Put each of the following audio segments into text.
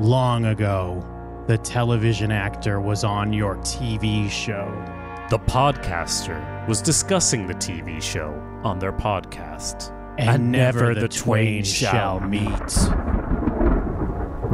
Long ago, the television actor was on your TV show. The podcaster was discussing the TV show on their podcast. And, never the twain shall meet.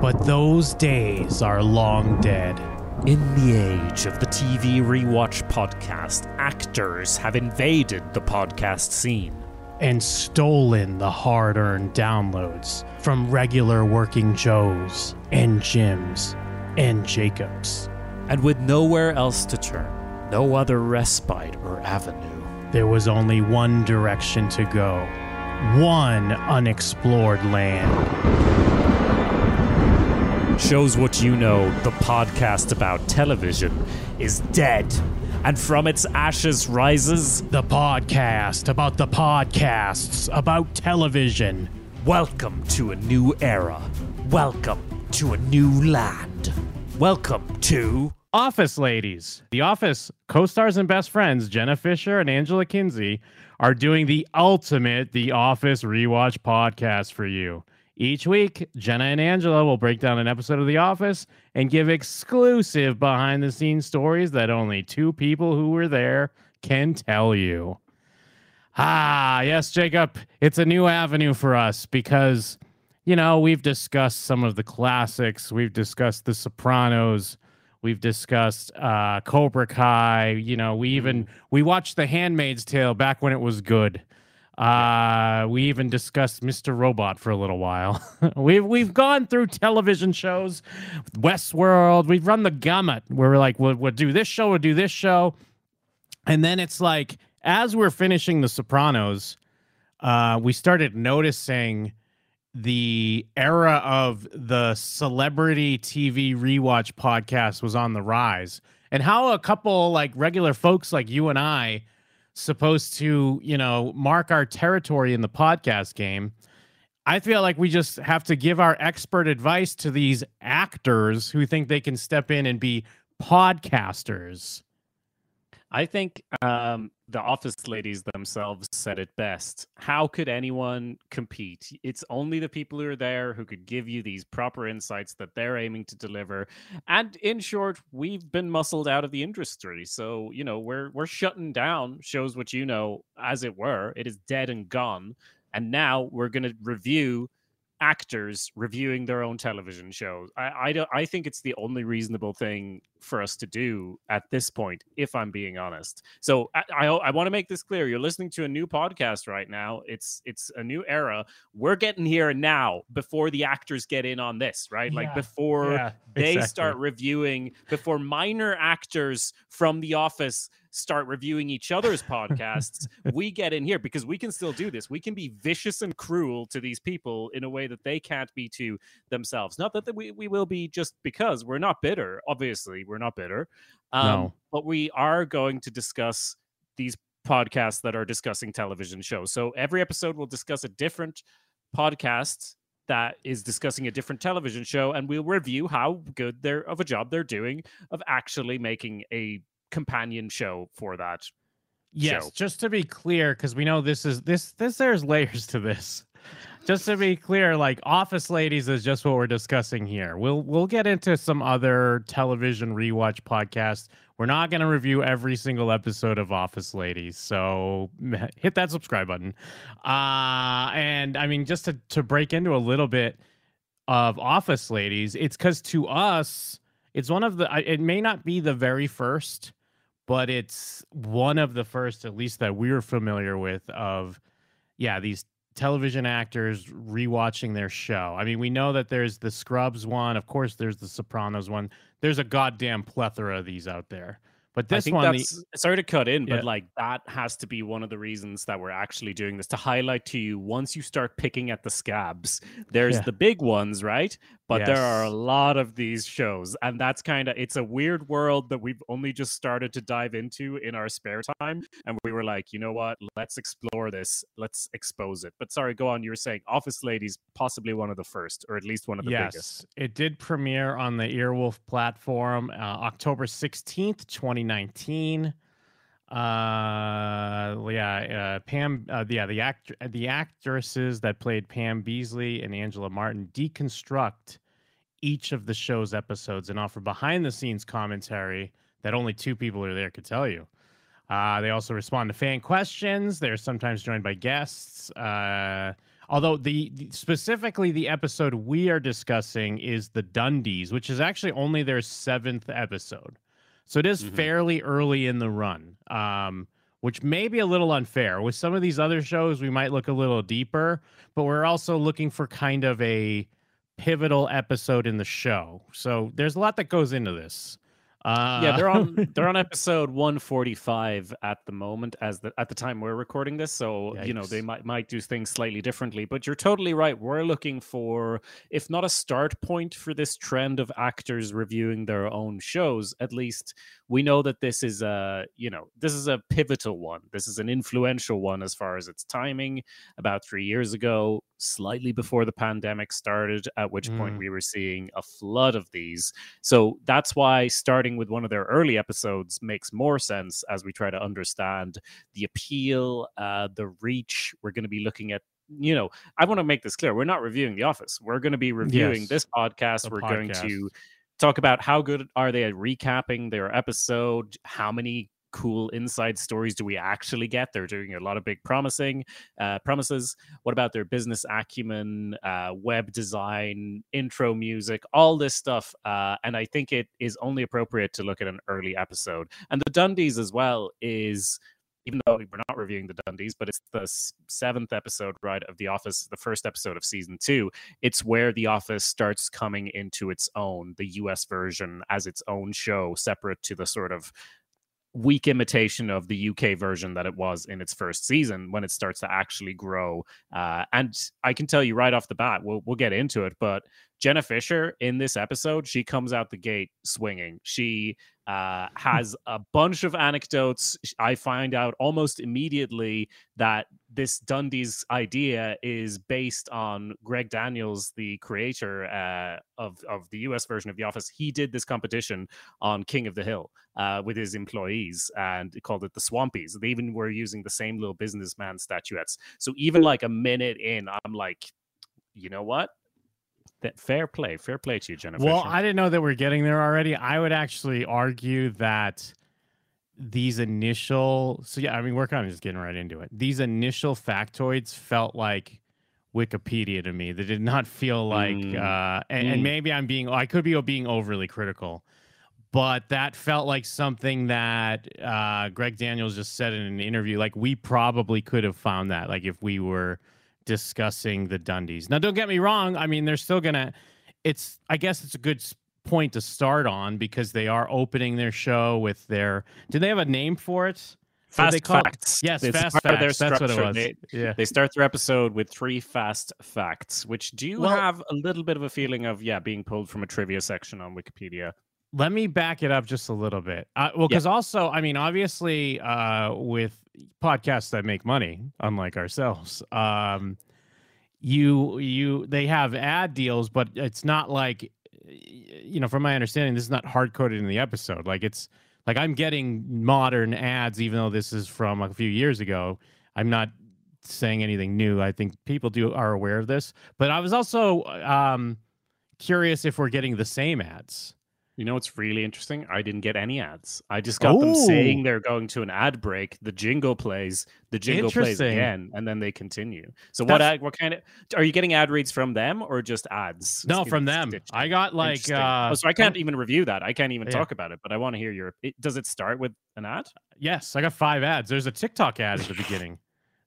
But those days are long dead. In the age of the TV Rewatch podcast, actors have invaded the podcast scene. And stolen the hard earned downloads from regular working Joes and Jims and Jakobs. And with nowhere else to turn, no other respite or avenue, There was only one direction to go, one unexplored land. shows what you know the podcast about television is dead. And from its ashes rises, The podcast about the podcasts about television. welcome to a new era. Welcome to a new land. Welcome to Office Ladies. The Office co stars and best friends, Jenna Fischer and Angela Kinsey, are doing the ultimate The Office rewatch podcast for you. Each week, Jenna and Angela will break down an episode of The Office and give exclusive behind the scenes stories that only two people who were there can tell you. Ah, yes, Jakob, it's a new avenue for us because, you know, we've discussed some of the classics, we've discussed The Sopranos. We've discussed uh, Cobra Kai. You know, we even we watched The Handmaid's Tale back when it was good. Uh, we even discussed Mr. Robot for a little while. we've we've gone through television shows, Westworld. We've run the gamut. Where we're like, we'll, we'll do this show, we'll do this show, and then it's like as we're finishing The Sopranos, uh, we started noticing the era of the celebrity TV rewatch podcast was on the rise, and how a couple like regular folks like you and I supposed to, you know, mark our territory in the podcast game. I feel like we just have to give our expert advice to these actors who think they can step in and be podcasters. I think um, the office ladies themselves said it best. How could anyone compete? It's only the people who are there who could give you these proper insights that they're aiming to deliver. And in short, we've been muscled out of the industry. So, you know, we're we're shutting down shows what you know, as it were. It is dead and gone. And now we're gonna review actors reviewing their own television shows. I I, don't, I think it's the only reasonable thing for us to do at this point, if I'm being honest. So I I, I want to make this clear. You're listening to a new podcast right now. It's it's a new era. We're getting here now before the actors get in on this, right? Like before yeah, they exactly. start reviewing, before minor actors from The Office start reviewing each other's podcasts, we get in here because we can still do this. We can be vicious and cruel to these people in a way that they can't be to themselves. Not that we, we will be just because we're not bitter. Obviously, we're not bitter. Um, No. But we are going to discuss these podcasts that are discussing television shows. So every episode will discuss a different podcast that is discussing a different television show and we'll review how good they're of a job they're doing of actually making a companion show for that Yes, show. just to be clear, because we know this is this this there's layers to this. Just to be clear, like Office Ladies is just what we're discussing here. We'll we'll get into some other television rewatch podcasts. We're not going to review every single episode of Office Ladies, so hit that subscribe button. Uh, and I mean, just to to break into a little bit of Office Ladies, it's because to us, it's one of the. It may not be the very first but it's one of the first, at least that we're familiar with, of yeah, these television actors rewatching their show. I mean, we know that there's the Scrubs one, of course, there's the Sopranos one. There's a goddamn plethora of these out there. But I this think one, the, sorry to cut in, Yeah. but like that has to be one of the reasons that we're actually doing this to highlight to you once you start picking at the scabs, there's Yeah. the big ones, right? But there are a lot of these shows, and that's kind of it's a weird world that we've only just started to dive into in our spare time. And we were like, you know what? Let's explore this. Let's expose it. But sorry, go on. You were saying Office Ladies, possibly one of the first, or at least one of the yes, biggest. it did premiere on the Earwolf platform uh, October 16th, 2019. Uh, yeah, uh, Pam, uh, yeah, the act, the actresses that played Pam Beesly and Angela Martin deconstruct each of the show's episodes and offer behind the scenes commentary that only two people are there could tell you. Uh, they also respond to fan questions. They're sometimes joined by guests. Uh, although the, specifically the episode we are discussing is the Dundies, which is actually only their seventh episode, so it is Mhm. fairly early in the run. Um, which may be a little unfair. With some of these other shows, we might look a little deeper, but we're also looking for kind of a pivotal episode in the show. So there's a lot that goes into this. Uh, yeah, they're on they're on episode 145 at the moment as the at the time we're recording this. So, you know, they might might do things slightly differently, but you're totally right. We're looking for if not a start point for this trend of actors reviewing their own shows, at least we know that this is a, you know, this is a pivotal one. This is an influential one as far as its timing. About 3 years ago, slightly before the pandemic started, at which point Mm. we were seeing a flood of these. So that's why starting with one of their early episodes makes more sense as we try to understand the appeal, uh, the reach. We're going to be looking at, you know, I want to make this clear. We're not reviewing The Office. We're going to be reviewing Yes, this podcast. We're going to talk about how good are they at recapping their episode, how many cool inside stories do we actually get? They're doing a lot of big promising uh, promises. What about their business acumen uh, web design intro music all this stuff uh, and i think it is only appropriate to look at an early episode. And the dundies as well is even though we're not reviewing the dundies but it's the seventh episode right of the office the first episode of season two. It's where the office starts coming into its own the us version as its own show separate to the sort of weak imitation of the UK version that it was in its first season when it starts to actually grow. Uh, and I can tell you right off the bat, we'll we'll get into it, but Jenna Fischer in this episode, she comes out the gate swinging. She uh, has a bunch of anecdotes. I find out almost immediately that this Dundies idea is based on Greg Daniels, the creator uh, of of the US version of The Office. He did this competition on King of the Hill uh, with his employees and called it the Swampies. They even were using the same little businessman statuettes. So even like a minute in, I'm like, you know what? That fair play, fair play to you, Jennifer. Well, I didn't know that we're getting there already. I would actually argue that these initial, so yeah, I mean, we're kind of just getting right into it. These initial factoids felt like Wikipedia to me. They did not feel like, Mm. uh, and, and Mm. maybe I'm being, I could be being overly critical, but that felt like something that uh, Greg Daniels just said in an interview. Like we probably could have found that, like if we were discussing the Dundies. Now, don't get me wrong. I mean, they're still gonna. It's. I guess it's a good point to start on because they are opening their show with their. Do they have a name for it? Fast they call it? facts. Yes, It's fast part of their facts. That's what it was. They, yeah. they start their episode with three fast facts, which do you Well- have a little bit of a feeling of, yeah, being pulled from a trivia section on Wikipedia? Let me back it up just a little bit. Uh, well, Yeah. because also, I mean, obviously, uh, with podcasts that make money, unlike ourselves, um, you you they have ad deals, but it's not like, you know, from my understanding, this is not hard coded in the episode. Like it's like I'm getting modern ads, even though this is from a few years ago. I'm not saying anything new. I think people do are aware of this, but I was also um, curious if we're getting the same ads. You know what's really interesting? I didn't get any ads. I just got them saying Oh. they're going to an ad break. The jingle plays, the jingle plays again, and then they continue. So what That's- ad, what kind of are you getting ad reads from them or just ads? No, It's from them. stitched I got like uh oh, so I can't even review that. I can't even Yeah. talk about it, but I want to hear your. It, does it start with an ad? yes, I got five ads. There's a TikTok ad at the beginning.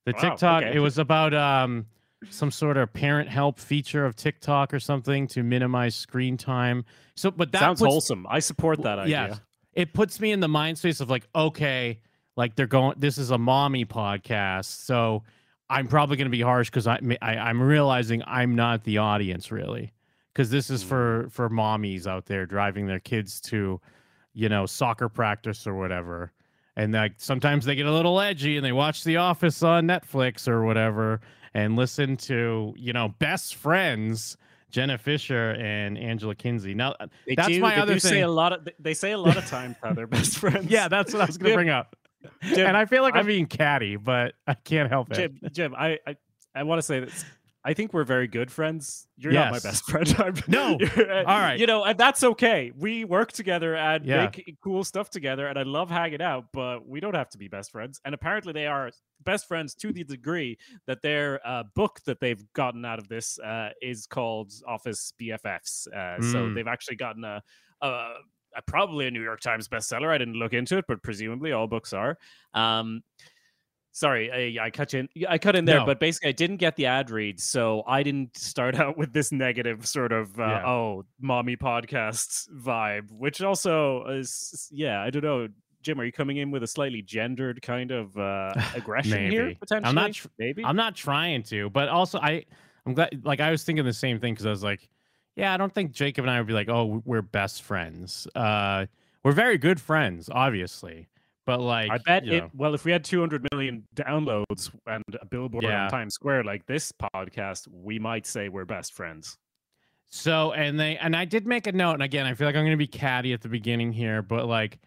The Wow, TikTok okay. it was about um some sort of parent help feature of TikTok or something to minimize screen time. So but that Sounds puts, wholesome. I support that idea. Yes. It puts me in the mind space of like, okay, like they're going this is a mommy podcast. So I'm probably going to be harsh cuz I, I I'm realizing I'm not the audience really. Cuz this is Mm. for for mommies out there driving their kids to you know, soccer practice or whatever. And like sometimes they get a little edgy and they watch The Office on Netflix or whatever and listen to, you know, best friends, Jenna Fischer and Angela Kinsey. Now uh, They That's do, my they other do say a lot of. They say a lot of times how they're best friends. Yeah, that's what I was going to bring up. Jim, and I feel like I'm I've- being catty, but I can't help it. Jim, Jim, I, I, I want to say this. I think we're very good friends. You're not my best friend. I'm, No. All right. You know, and that's okay. We work together and Yeah. make cool stuff together, and I love hanging out. But we don't have to be best friends. And apparently, they are best friends to the degree that their uh, book that they've gotten out of this uh, is called Office BFFs. Uh, So Mm. they've actually gotten a, a, a probably a New York Times bestseller. I didn't look into it, but presumably all books are. Um, sorry, I, I cut in. I cut in there, No. but basically, I didn't get the ad read, so I didn't start out with this negative sort of uh, Yeah. oh mommy podcasts vibe, which also is yeah, I don't know. Jim, are you coming in with a slightly gendered kind of uh, aggression here? Potentially, I'm not tr- maybe. I'm not trying to, but also I, I'm glad. Like I was thinking the same thing because I was like, yeah, I don't think Jakob and I would be like, oh, we're best friends. Uh, we're very good friends, obviously, but like, I bet it. know, Well, if we had 200 million downloads and a billboard Yeah. on Times Square like this podcast, we might say we're best friends. So and they and I did make a note, and again, I feel like I'm going to be catty at the beginning here, but like,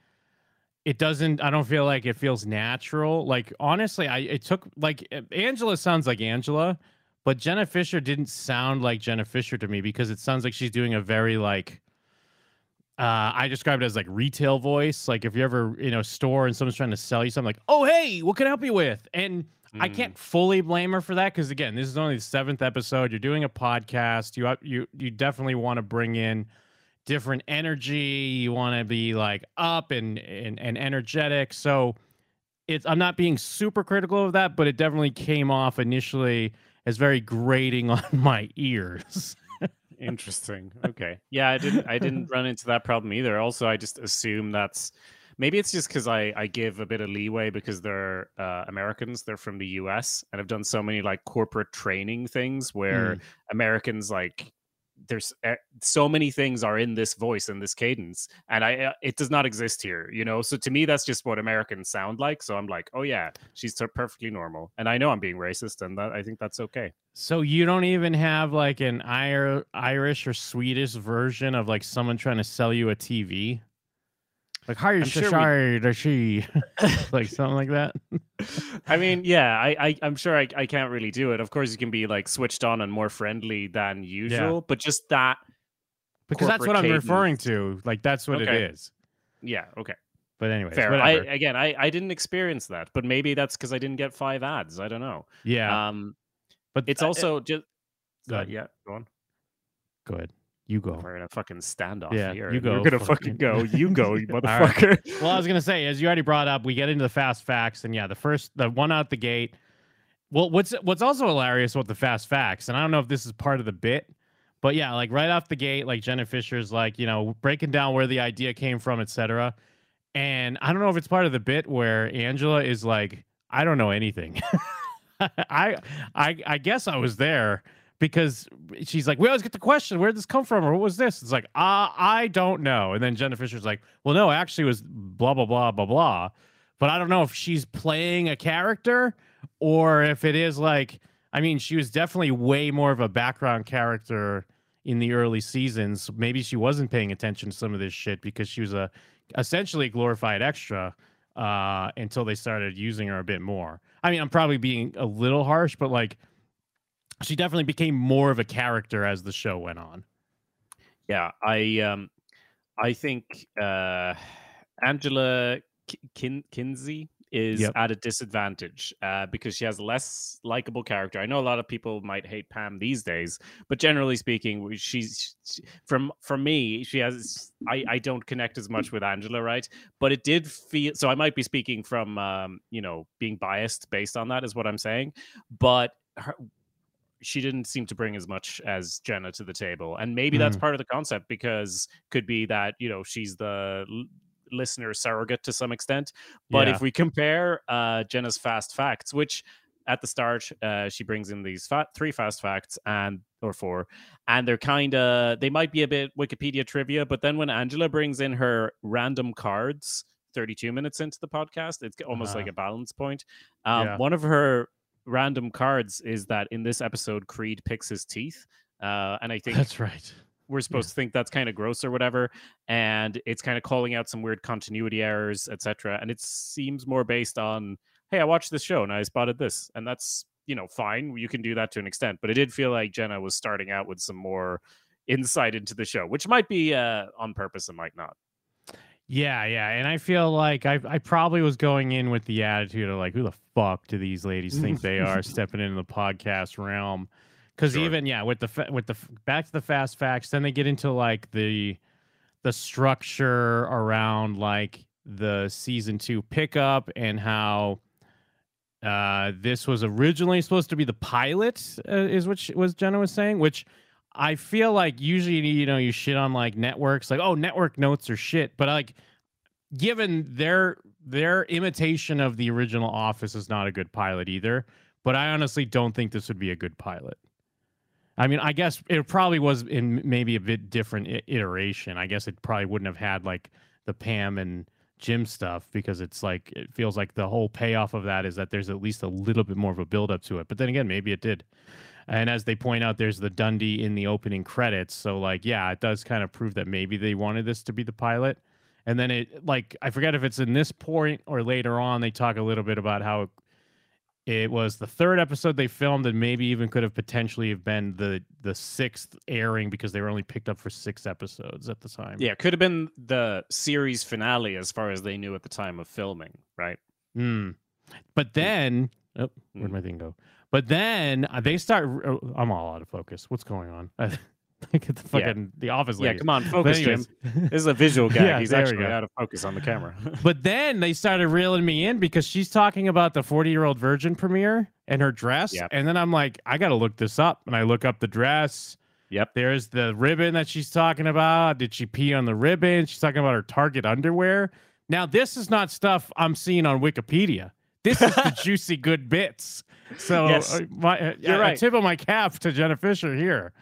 it doesn't. I don't feel like it feels natural. Like honestly, I it took like Angela sounds like Angela, but Jenna Fischer didn't sound like Jenna Fischer to me because it sounds like she's doing a very like. Uh, I described it as like retail voice. Like if you ever in a store and someone's trying to sell you something, like, "Oh hey, what can I help you with?" And I Mm. can't fully blame her for that because again, this is only the seventh episode. You're doing a podcast. You you you definitely want to bring in different energy. You want to be like up and, and and energetic. So it's I'm not being super critical of that, but it definitely came off initially as very grating on my ears. Interesting. Okay. Yeah, I didn't I didn't run into that problem either. Also, I just assume that's maybe it's just because I I give a bit of leeway because they're uh, Americans. They're from the U.S. and I've done so many like corporate training things where Mm. Americans like there's uh, so many things are in this voice and this cadence and i uh, it does not exist here you know so to me that's just what americans sound like so i'm like oh yeah she's so perfectly normal and i know i'm being racist and that i think that's okay So you don't even have like an Ir- Irish or Swedish version of like someone trying to sell you a TV? Like, how are you I'm so sure we- she? like something like that. I mean, yeah, I, I I'm sure I, I can't really do it. Of course, you can be like switched on and more friendly than usual, but just that, Because that's what corporate I'm referring to. Like that's what Okay. it is. yeah, okay, But anyway, fair. I again, I I didn't experience that, but maybe that's because I didn't get five ads. I don't know. yeah, Um, but it's uh, also just Go ahead. yeah. Go on. go ahead. You go. We're in a fucking standoff Yeah, here. you go. You're gonna fucking- fucking go. You go, you right. motherfucker. Well, I was gonna say, as you already brought up, we get into the fast facts, and yeah, the first, the one out the gate. Well, what's what's also hilarious about the fast facts, and I don't know if this is part of the bit, but yeah, like right off the gate, like Jenna Fischer's like, you know, breaking down where the idea came from, etc. And I don't know if it's part of the bit where Angela is like, I don't know anything. I I I guess I was there because she's like, we always get the question, where did this come from, or what was this? It's like, uh, I don't know. And then Jenna Fischer's like, well, no, actually, it was blah blah blah blah blah. But I don't know if she's playing a character or if it is like, I mean, she was definitely way more of a background character in the early seasons. Maybe she wasn't paying attention to some of this shit because she was a essentially glorified extra uh, until they started using her a bit more. I mean, I'm probably being a little harsh, but like she definitely became more of a character as the show went on. Yeah, I um, I think uh, Angela Kin- Kinsey is Yep. at a disadvantage uh, because she has a less likable character. I know a lot of people might hate Pam these days, but generally speaking, she's she, from for me, she has. I I don't connect as much with Angela, right? But it did feel so. I might be speaking from um, you know being biased based on that, is what I'm saying. But her, she didn't seem to bring as much as Jenna to the table. And maybe that's part of the concept because could be that, you know, she's the l- listener surrogate to some extent. But Yeah. if we compare uh, Jenna's fast facts, which at the start uh, she brings in these fa- three fast facts and or four, and they're kind of they might be a bit Wikipedia trivia, but then when Angela brings in her random cards. 32 minutes into the podcast it's almost like Uh-huh. a balance point um, Yeah. one of her random cards is that in this episode Creed picks his teeth. Uh, and I think That's right. we're supposed to think that's kind of gross or whatever. And it's kind of calling out some weird continuity errors, etc. And it seems more based on, hey, I watched this show and I spotted this. And that's you know, fine, you can do that to an extent. But it did feel like Jenna was starting out with some more insight into the show, which might be uh, on purpose and might not. Yeah, yeah, and I feel like I I probably was going in with the attitude of like, who the fuck do these ladies think they are stepping into the podcast realm? Because Sure. even yeah, with the with the back to the fast facts, then they get into like the the structure around like the season two pickup and how uh this was originally supposed to be the pilot uh, is what she, was Jenna was saying, which I feel like usually you know you shit on like networks like oh network notes are shit, but like given their their imitation of the original Office is not a good pilot either. But I honestly don't think this would be a good pilot. I mean, I guess it probably was in maybe a bit different iteration. I guess it probably wouldn't have had like the Pam and Jim stuff because it's like it feels like the whole payoff of that is that there's at least a little bit more of a build up to it. But then again, maybe it did. And as they point out, there's the Dundie in the opening credits. So like, yeah, it does kind of prove that maybe they wanted this to be the pilot. And then it like I forget if it's in this point or later on they talk a little bit about how it, it was the third episode they filmed and maybe even could have potentially have been the the sixth airing because they were only picked up for six episodes at the time. Yeah, could have been the series finale as far as they knew at the time of filming, right? Mm. But then, oh, where'd Mm. my thing go? But then uh, they start. oh, I'm all out of focus. What's going on? Get the Yeah. fucking the office. Yeah, come on, focus, Jim. This is a visual gag. Yeah, He's actually out of focus on the camera. But then they started reeling me in because she's talking about the 40 year old virgin premiere and her dress. Yep. And then I'm like, I got to look this up. And I look up the dress. Yep. There's the ribbon that she's talking about. Did she pee on the ribbon? She's talking about her Target underwear. Now, this is not stuff I'm seeing on Wikipedia. This is the juicy good bits. So, Yes. uh, my, uh, You're right. tip of my cap to Jenna Fischer here.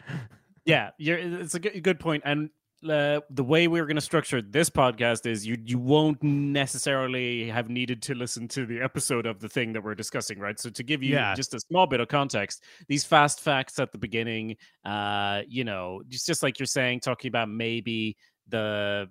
Yeah, you're, it's a good, good point. And uh, the way we're going to structure this podcast is you you won't necessarily have needed to listen to the episode of the thing that we're discussing, right? So to give you Yeah. just a small bit of context, these fast facts at the beginning, uh, you know, just just like you're saying, talking about maybe the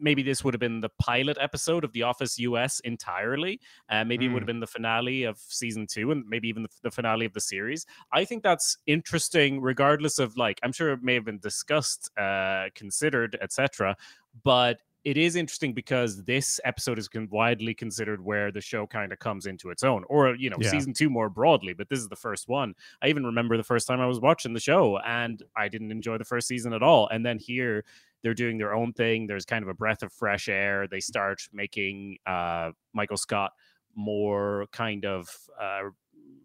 maybe this would have been the pilot episode of The Office US entirely. Uh, maybe it would have been the finale of season two, and maybe even the, the finale of the series. I think that's interesting, regardless of like I'm sure it may have been discussed, uh, considered, etc. But it is interesting because this episode is con- widely considered where the show kind of comes into its own, or you know, Yeah. season two more broadly. But this is the first one. I even remember the first time I was watching the show, and I didn't enjoy the first season at all. And then here they're doing their own thing. There's kind of a breath of fresh air. They start making uh, Michael Scott more kind of uh,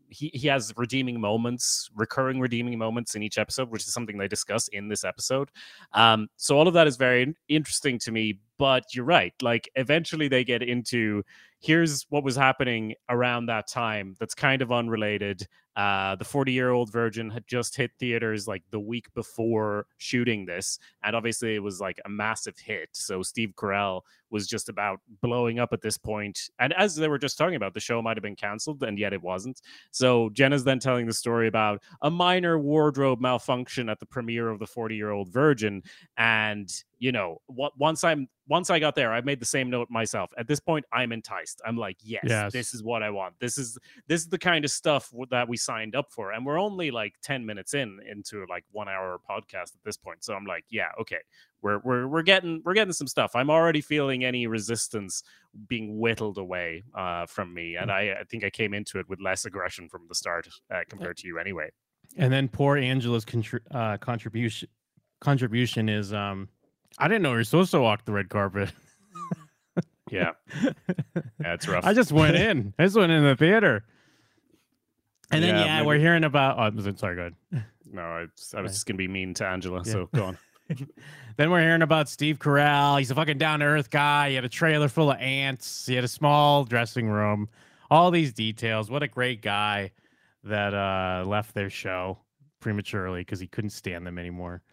he, he has redeeming moments, recurring redeeming moments in each episode, which is something they discuss in this episode. Um, so all of that is very interesting to me. But you're right. Like eventually they get into here's what was happening around that time that's kind of unrelated. Uh, the 40 year old virgin had just hit theaters like the week before shooting this. And obviously it was like a massive hit. So Steve Carell was just about blowing up at this point. And as they were just talking about, the show might have been canceled, and yet it wasn't. So Jenna's then telling the story about a minor wardrobe malfunction at the premiere of the 40 year old virgin. And, you know, what once I'm once I got there, I made the same note myself. At this point, I'm enticed. I'm like, yes, Yes. this is what I want. This is this is the kind of stuff that we signed up for. And we're only like 10 minutes in into like one hour podcast at this point. So I'm like, yeah, okay. We're we're we're getting we're getting some stuff. I'm already feeling any resistance being whittled away uh, from me, and I, I think I came into it with less aggression from the start uh, compared to you anyway. And then poor Angela's contri- uh, contribution contribution is um I didn't know we were supposed to walk the red carpet. Yeah, That's rough. I just went in. I just went in the theater. And then Yeah, yeah, maybe- we're hearing about oh, I'm sorry, go ahead. no, I, I was Right. just gonna be mean to Angela. Yeah. So go on. Then we're hearing about Steve Carell. He's a fucking down to earth guy. He had a trailer full of ants. He had a small dressing room. All these details. What a great guy that uh, left their show prematurely because he couldn't stand them anymore.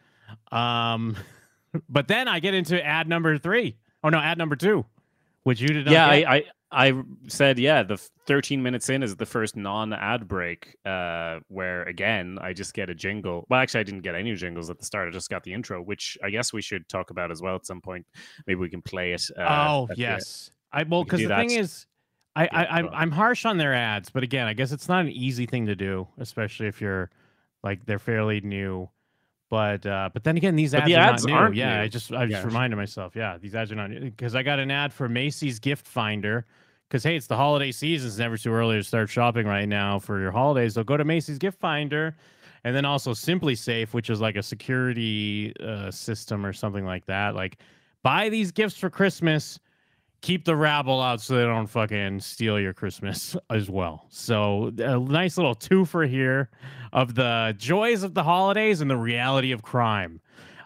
Um, but then I get into ad number three. Oh no, ad number two, which you did not. yeah. I, I I said yeah. The 13 minutes in is the first non-ad break, uh, where again I just get a jingle. Well, actually, I didn't get any jingles at the start. I just got the intro, which I guess we should talk about as well at some point. Maybe we can play it. Uh, oh at the- yes, I well because do the thing is. I, I I'm. I'm harsh on their ads, but again, I guess it's not an easy thing to do, especially if you're like they're fairly new. But uh, but then again, these ads, the are ads not new. aren't yeah, new. I just I just Yeah. reminded myself. Yeah, these ads are not because I got an ad for Macy's Gift Finder. Because hey, it's the holiday season. It's never too early to start shopping right now for your holidays. So go to Macy's Gift Finder, and then also SimpliSafe, which is like a security uh, system or something like that. Like buy these gifts for Christmas keep the rabble out so they don't fucking steal your Christmas as well. So a nice little twofer here of the joys of the holidays and the reality of crime.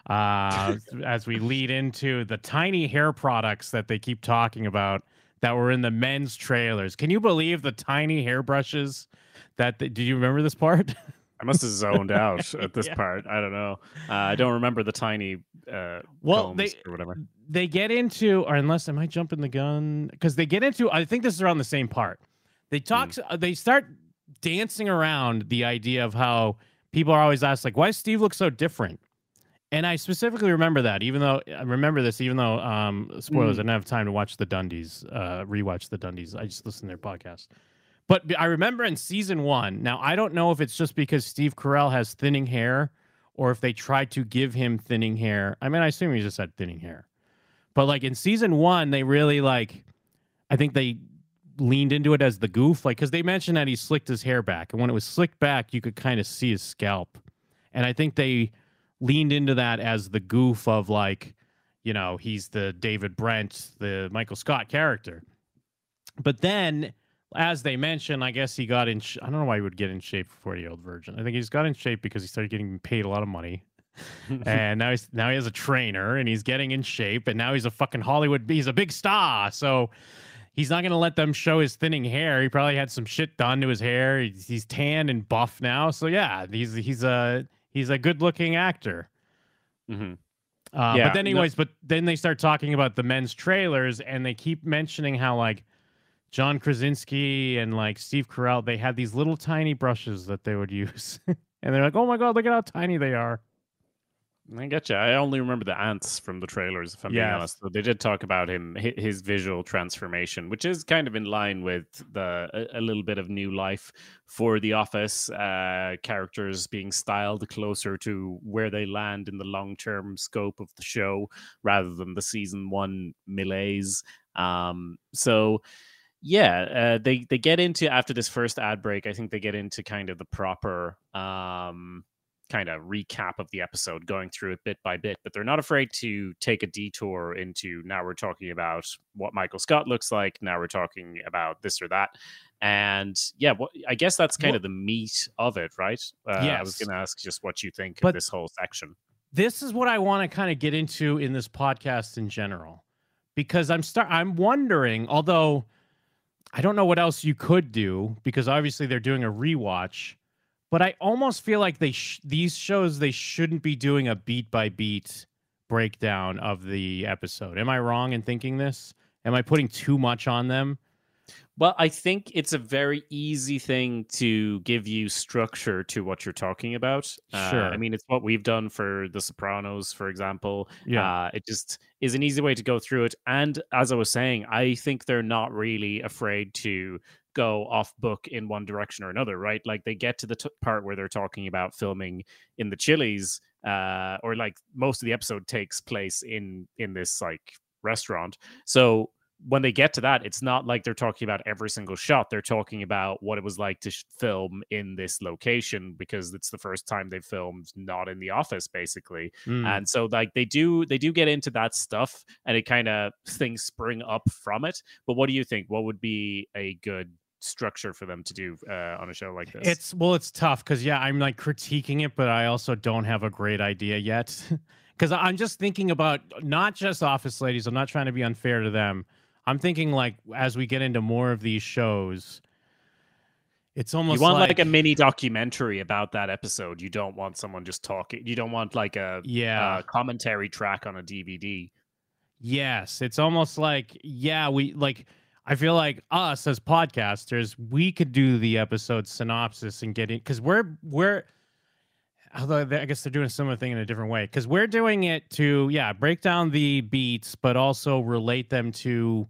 Uh, as we lead into the tiny hair products that they keep talking about that were in the men's trailers. Can you believe the tiny hairbrushes that the, do you remember this part? I must have zoned out at this Yeah. part. I don't know. Uh, I don't remember the tiny uh, Well, they- or whatever. they get into, or unless am I jumping the gun? Because they get into, I think this is around the same part. They talk, uh, they start dancing around the idea of how people are always asked, like, why does Steve look so different? And I specifically remember that, even though I remember this, even though um spoilers, I didn't have time to watch the Dundies, uh, rewatch the Dundies. I just listened to their podcast. But I remember in season one. Now I don't know if it's just because Steve Carell has thinning hair, or if they tried to give him thinning hair. I mean, I assume he just had thinning hair. But like in season one, they really like, I think they leaned into it as the goof, like because they mentioned that he slicked his hair back, and when it was slicked back, you could kind of see his scalp, and I think they leaned into that as the goof of like, you know, he's the David Brent, the Michael Scott character. But then, as they mentioned, I guess he got in. Sh- I don't know why he would get in shape for forty year old virgin. I think he's got in shape because he started getting paid a lot of money and now he's now he has a trainer and he's getting in shape and now he's a fucking Hollywood he's a big star so he's not going to let them show his thinning hair he probably had some shit done to his hair he's, he's tan and buff now so yeah he's he's a he's a good looking actor Mhm. uh, Yeah, but then no- anyways but then they start talking about the men's trailers and they keep mentioning how like John Krasinski and like Steve Carell they had these little tiny brushes that they would use and they're like oh my god look at how tiny they are I get you. I only remember the ants from the trailers, if I'm being honest. So they did talk about him, his visual transformation, which is kind of in line with the a, a little bit of new life for the Office uh, characters being styled closer to where they land in the long term scope of the show, rather than the season one malaise. Um, so yeah, uh, they they get into after this first ad break. I think they get into kind of the proper um, kind of recap of the episode, going through it bit by bit. But they're not afraid to take a detour into now we're talking about what Michael Scott looks like. Now we're talking about this or that. And yeah, what I guess that's kind Well- of the meat of it, right? Uh, I was going to ask just what you think But- of this whole section. this is what I want to kind of get into in this podcast in general, because I'm start I'm wondering, although I don't know what else you could do, because obviously they're doing a rewatch, but I almost feel like they sh- these shows they shouldn't be doing a beat by beat breakdown of the episode. Am I wrong in thinking this? Am I putting too much on them? Well, I think it's a very easy thing to give you structure to what you're talking about. Uh, Sure. I mean, it's what we've done for The Sopranos, for example. Yeah. Uh, it just is an easy way to go through it. And as I was saying, I think they're not really afraid to go off book in one direction or another, right? Like they get to the t- part where they're talking about filming in the Chili's, uh, or like most of the episode takes place in in this like restaurant. So when they get to that, it's not like they're talking about every single shot. They're talking about what it was like to sh- film in this location because it's the first time they filmed not in the office, basically. Mm. And so, like they do, they do get into that stuff, and it kind of things spring up from it. But what do you think? What would be a good structure for them to do uh, on a show like this? It's well, it's tough because yeah, I'm like critiquing it, but I also don't have a great idea yet. Because I'm just thinking about not just Office Ladies. I'm not trying to be unfair to them. I'm thinking like as we get into more of these shows, it's almost you want like, like, a mini documentary about that episode. You don't want someone just talking. You don't want like a yeah, uh, commentary track on a DVD. yes. It's almost like yeah, we like. I feel like us as podcasters, we could do the episode synopsis and get it because we're we're although I guess they're doing a similar thing in a different way. Because we're doing it to yeah break down the beats, but also relate them to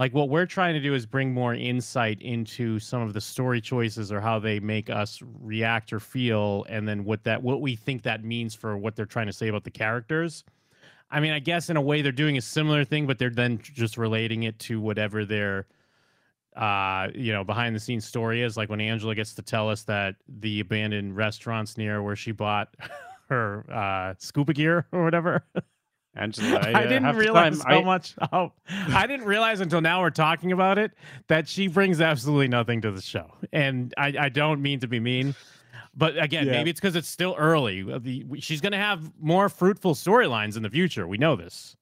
like what we're trying to do is bring more insight into some of the story choices or how they make us react or feel and then what that what we think that means for what they're trying to say about the characters. I mean i guess in a way they're doing a similar thing but they're then just relating it to whatever their uh you know behind the scenes story is like when angela gets to tell us that the abandoned restaurants near where she bought her uh scuba gear or whatever Angela, I, uh, didn't realize how I- much. How, I didn't realize until now we're talking about it that she brings absolutely nothing to the show, and I, I don't mean to be mean, but again, Yeah. maybe it's because it's still early. Uh, The, she's going to have more fruitful storylines in the future. We know this.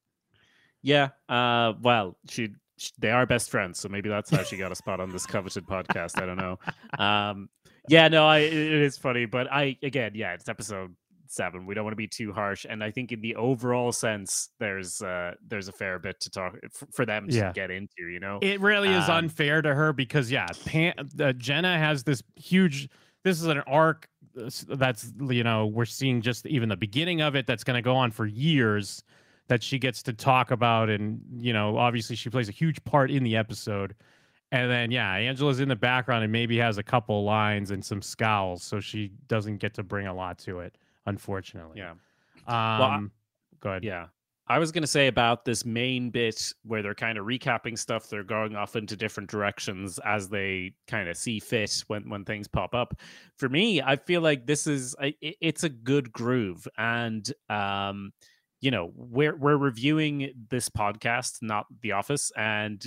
Yeah. Uh, well, she, sh they are best friends, so maybe that's how she got a spot on this coveted podcast. I don't know. Um, yeah, no, I, it is funny, but I again, yeah, it's episode seven. We don't want to be too harsh, and I think in the overall sense, there's uh, there's a fair bit to talk for them to Yeah. get into. You know, It really is Um, unfair to her because yeah, Pan, uh, Jenna has this huge. This is an arc uh, that's you know we're seeing just even the beginning of it that's going to go on for years that she gets to talk about and you know obviously she plays a huge part in the episode and then yeah angela's in the background and maybe has a couple lines and some scowls so she doesn't get to bring a lot to it unfortunately yeah. um I- go ahead Yeah. I was going to say about this main bit where they're kind of recapping stuff, they're going off into different directions as they kind of see fit when when things pop up. For me, I feel like this is I- i- it's a good groove and um you know, we're we're reviewing this podcast, not The Office and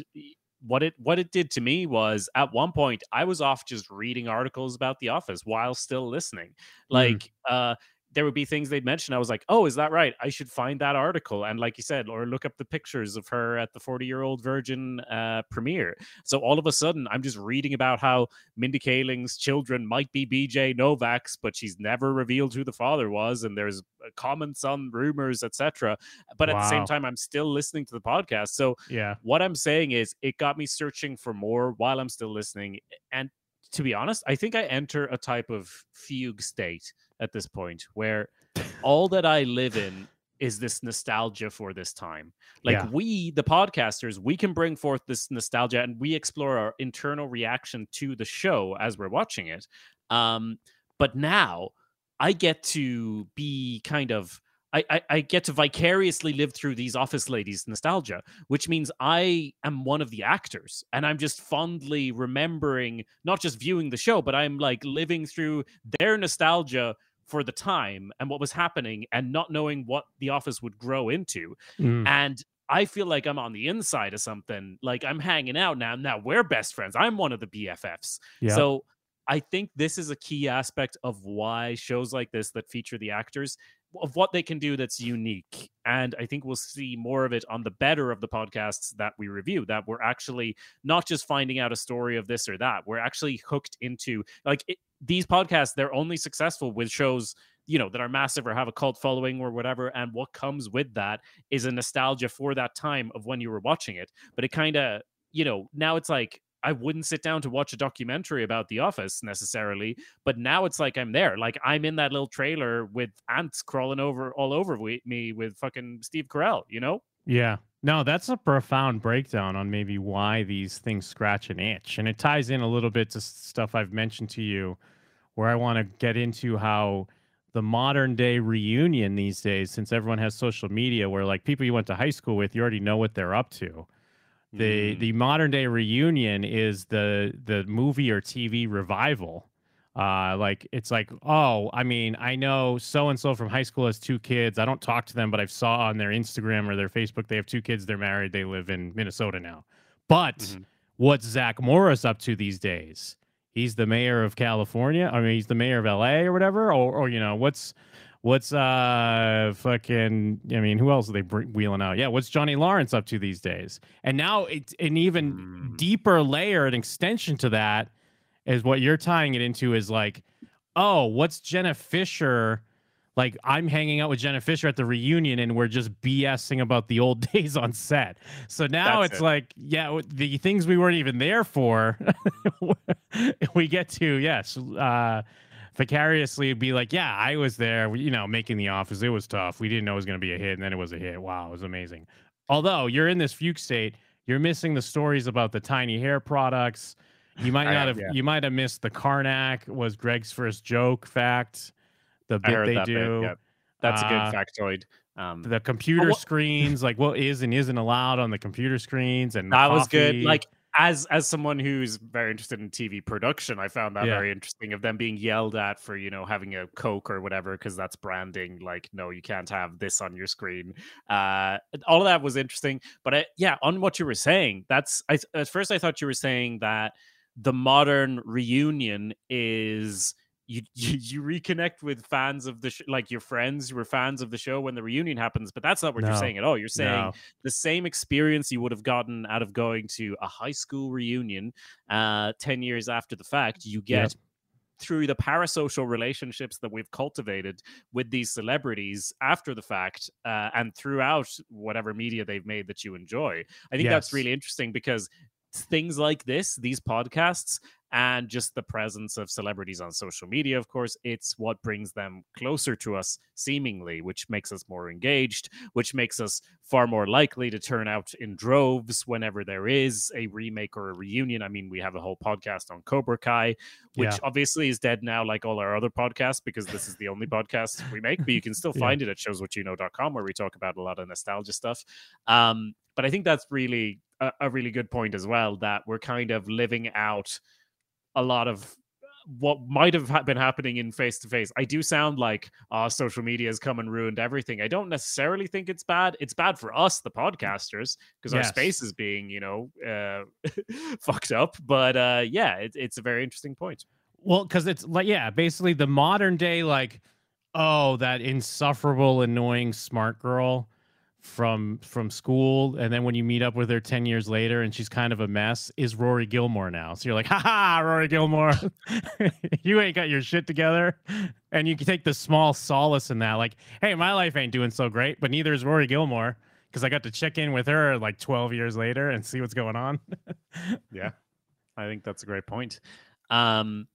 what it what it did to me was at one point I was off just reading articles about The Office while still listening. Like uh there would be things they'd mention. I was like, oh, is that right? I should find that article. And like you said, or look up the pictures of her at the 40 year old virgin uh, premiere. So all of a sudden, I'm just reading about how Mindy Kaling's children might be BJ Novak's, but she's never revealed who the father was. And there's uh, comments on rumors, etc. But at the same time, I'm still listening to the podcast. So yeah what I'm saying is, it got me searching for more while I'm still listening. And to be honest, I think I enter a type of fugue state at this point where all that I live in is this nostalgia for this time. Like Yeah. we, the podcasters, we can bring forth this nostalgia and we explore our internal reaction to the show as we're watching it. Um, but now I get to be kind of I, I, I get to vicariously live through these office ladies' nostalgia, which means I am one of the actors and I'm just fondly remembering not just viewing the show, but I'm like living through their nostalgia for the time and what was happening and not knowing what the office would grow into. Mm. And I feel like I'm on the inside of something. Like I'm hanging out now. Now we're best friends. I'm one of the BFFs. yeah So I think this is a key aspect of why shows like this that feature the actors of what they can do that's unique. And I think we'll see more of it on the better of the podcasts that we review, that we're actually not just finding out a story of this or that. We're actually hooked into like it, these podcasts, they're only successful with shows, you know, that are massive or have a cult following or whatever. And what comes with that is a nostalgia for that time of when you were watching it. But it kind of, you know, now it's like I wouldn't sit down to watch a documentary about The Office necessarily, but now it's like I'm there. Like I'm in that little trailer with ants crawling over all over me with fucking Steve Carell, you know? Yeah. No, that's a profound breakdown on maybe why these things scratch an itch. And it ties in a little bit to stuff I've mentioned to you where I want to get into how the modern day reunion these days, since everyone has social media, where like people you went to high school with, you already know what they're up to. The Mm. the modern day reunion is the the movie or TV revival. Uh, like it's like, oh, I mean, I know so and so from high school has two kids. I don't talk to them, but I've saw on their Instagram or their Facebook they have two kids. They're married. They live in Minnesota now. But Mhm. what's Zach Morris up to these days? He's the mayor of California. I mean, he's the mayor of LA or whatever. Or, or you know, what's what's uh fucking? I mean, who else are they wheeling out? Yeah, what's Johnny Lawrence up to these days? And now it's an even Mm. deeper layer, an extension to that is what you're tying it into is like, oh, what's Jenna Fischer? Like I'm hanging out with Jenna Fischer at the reunion and we're just BSing about the old days on set. So now That's it's it. like, yeah, the things we weren't even there for, we get to, yes, uh, vicariously be like, yeah, I was there, you know, making the office. It was tough. We didn't know it was going to be a hit. And then it was a hit. Wow, it was amazing. Although you're in this fugue state, you're missing the stories about the tiny hair products. You might not have, yeah. You might have missed the Karnak was Greg's first joke fact. The bit they that bit, do. yeah. That's a good Uh, factoid. Um, The computer what- screens, like what is and isn't allowed on the computer screens, and that was good. Like as as someone who's very interested in TV production, I found that Yeah. very interesting of them being yelled at for you know having a Coke or whatever because that's branding. Like, no, you can't have this on your screen. Uh, all of that was interesting. But I, yeah, on what you were saying, that's I, at first I thought you were saying that the modern reunion is. You, you, you reconnect with fans of the sh- like your friends who were fans of the show when the reunion happens, but that's not what you're saying at all. You're saying No. the same experience you would have gotten out of going to a high school reunion uh 10 years after the fact you get Yep. through the parasocial relationships that we've cultivated with these celebrities after the fact uh, and throughout whatever media they've made that you enjoy i think that's really interesting because things like this these podcasts and just the presence of celebrities on social media of course it's what brings them closer to us seemingly which makes us more engaged which makes us far more likely to turn out in droves whenever there is a remake or a reunion i mean we have a whole podcast on cobra kai which Yeah. obviously is dead now like all our other podcasts because this is the only podcast we make but you can still Yeah. find it at showswhatyouknow.com where we talk about a lot of nostalgia stuff um but i think that's really a, a really good point as well that we're kind of living out a lot of what might have been happening in face to face. I do sound like uh, social media has come and ruined everything. I don't necessarily think it's bad. It's bad for us, the podcasters, because our space is being, you know, uh, fucked up. But uh, yeah, it, it's a very interesting point. Well, because it's like, yeah, basically the modern day, like, oh, that insufferable, annoying smart girl from from school, and then when you meet up with her ten years later, and she's kind of a mess, is Rory Gilmore now. So you're like, ha ha, Rory Gilmore, you ain't got your shit together, and you can take the small solace in that, like, hey, my life ain't doing so great, but neither is Rory Gilmore. Because I got to check in with her like 12 years later and see what's going on. Yeah, I think that's a great point. Um,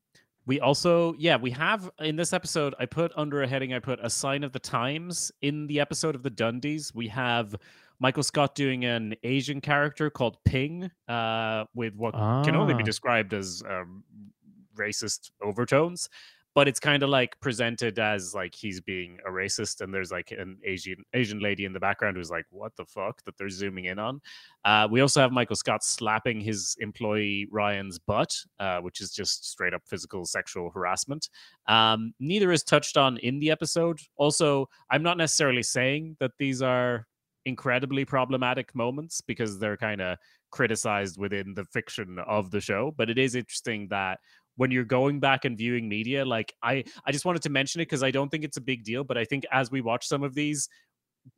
we also, yeah, we have in this episode, I put under a heading, I put a sign of the times in the episode of the Dundies. We have Michael Scott doing an Asian character called Ping, uh, with what can only be Ah. described as um, racist overtones. But it's kind of like presented as like he's being a racist, and there's like an Asian Asian lady in the background who's like, "What the fuck?" that they're zooming in on. Uh, we also have Michael Scott slapping his employee Ryan's butt, uh, which is just straight up physical sexual harassment. Um, neither is touched on in the episode. Also, I'm not necessarily saying that these are incredibly problematic moments because they're kind of criticized within the fiction of the show, but it is interesting that when you're going back and viewing media like i i just wanted to mention it because i don't think it's a big deal but i think as we watch some of these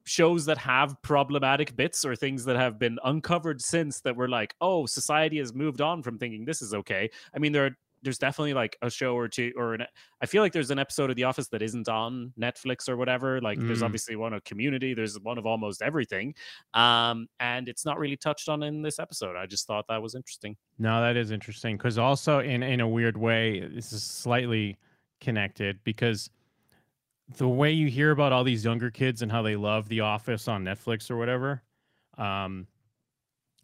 shows that have problematic bits or things that have been uncovered since that we're like, oh, society has moved on from thinking this is okay. I mean, there are there's definitely like a show or two or an I feel like there's an episode of The Office that isn't on Netflix or whatever. Like there's Mm. obviously one of Community, there's one of almost everything. Um and it's not really touched on in this episode. I just thought that was interesting. No, that is interesting because also in in a weird way, this is slightly connected because the way you hear about all these younger kids and how they love The Office on Netflix or whatever, um,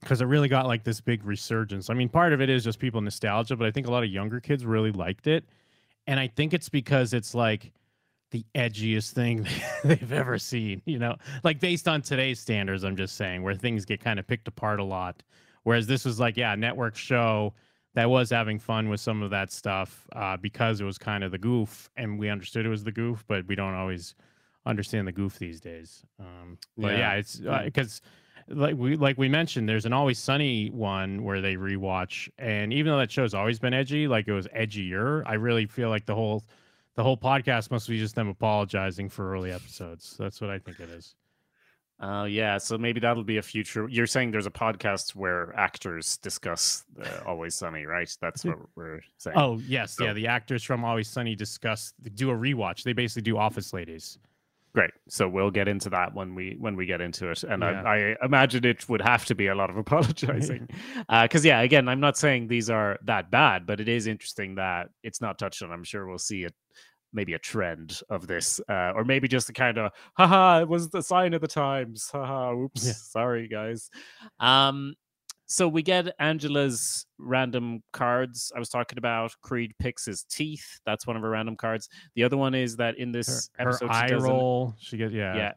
because it really got like this big resurgence. I mean, part of it is just people nostalgia, but I think a lot of younger kids really liked it, and I think it's because it's like the edgiest thing they've ever seen. You know, like based on today's standards, I'm just saying where things get kind of picked apart a lot. Whereas this was like, yeah, a network show that was having fun with some of that stuff uh, because it was kind of the goof, and we understood it was the goof, but we don't always understand the goof these days. Um, but yeah, Yeah. it's because like we like we mentioned, there's an Always Sunny one where they rewatch, and even though that show's always been edgy, like it was edgier. I really feel like the whole the whole podcast must be just them apologizing for early episodes. That's what I think it is. Uh, yeah, so maybe that'll be a future. You're saying there's a podcast where actors discuss uh, Always Sunny, right? That's what we're saying. Oh yes, So- yeah. The actors from Always Sunny discuss do a rewatch. They basically do Office Ladies. Great. So we'll get into that when we when we get into it, and Yeah. I, I imagine it would have to be a lot of apologizing, because yeah, again, I'm not saying these are that bad, but it is interesting that it's not touched on. I'm sure we'll see it. Maybe a trend of this, uh, or maybe just a kind of, haha, it was the sign of the times. Haha, oops, Yeah. sorry, guys. Um, so we get Angela's random cards. I was talking about. Creed picks his teeth. That's one of her random cards. The other one is that in this her, her episode, eye she roll. She gets yeah. yeah,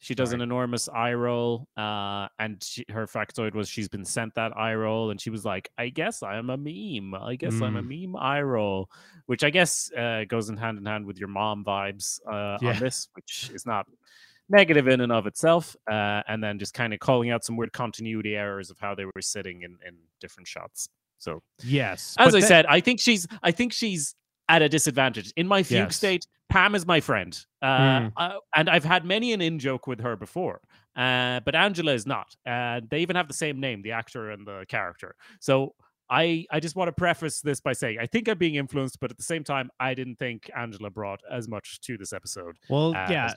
she does an enormous eye roll. Uh, and she, her factoid was she's been sent that eye roll, and she was like, "I guess I am a meme. I guess I'm a Mm. meme eye roll," which I guess uh, goes in hand in hand with your mom vibes uh, Yeah. on this, which is not negative in and of itself. Uh, and then just kind of calling out some weird continuity errors of how they were sitting in, in different shots. So Yes. as I said, I think she's I think she's at a disadvantage. In my fugue Yes. state, Pam is my friend. Uh, Mm. uh, and I've had many an in joke with her before. Uh, but Angela is not. Uh, they even have the same name, the actor and the character. So I, I just want to preface this by saying I think I'm being influenced, but at the same time, I didn't think Angela brought as much to this episode. well, uh, yeah.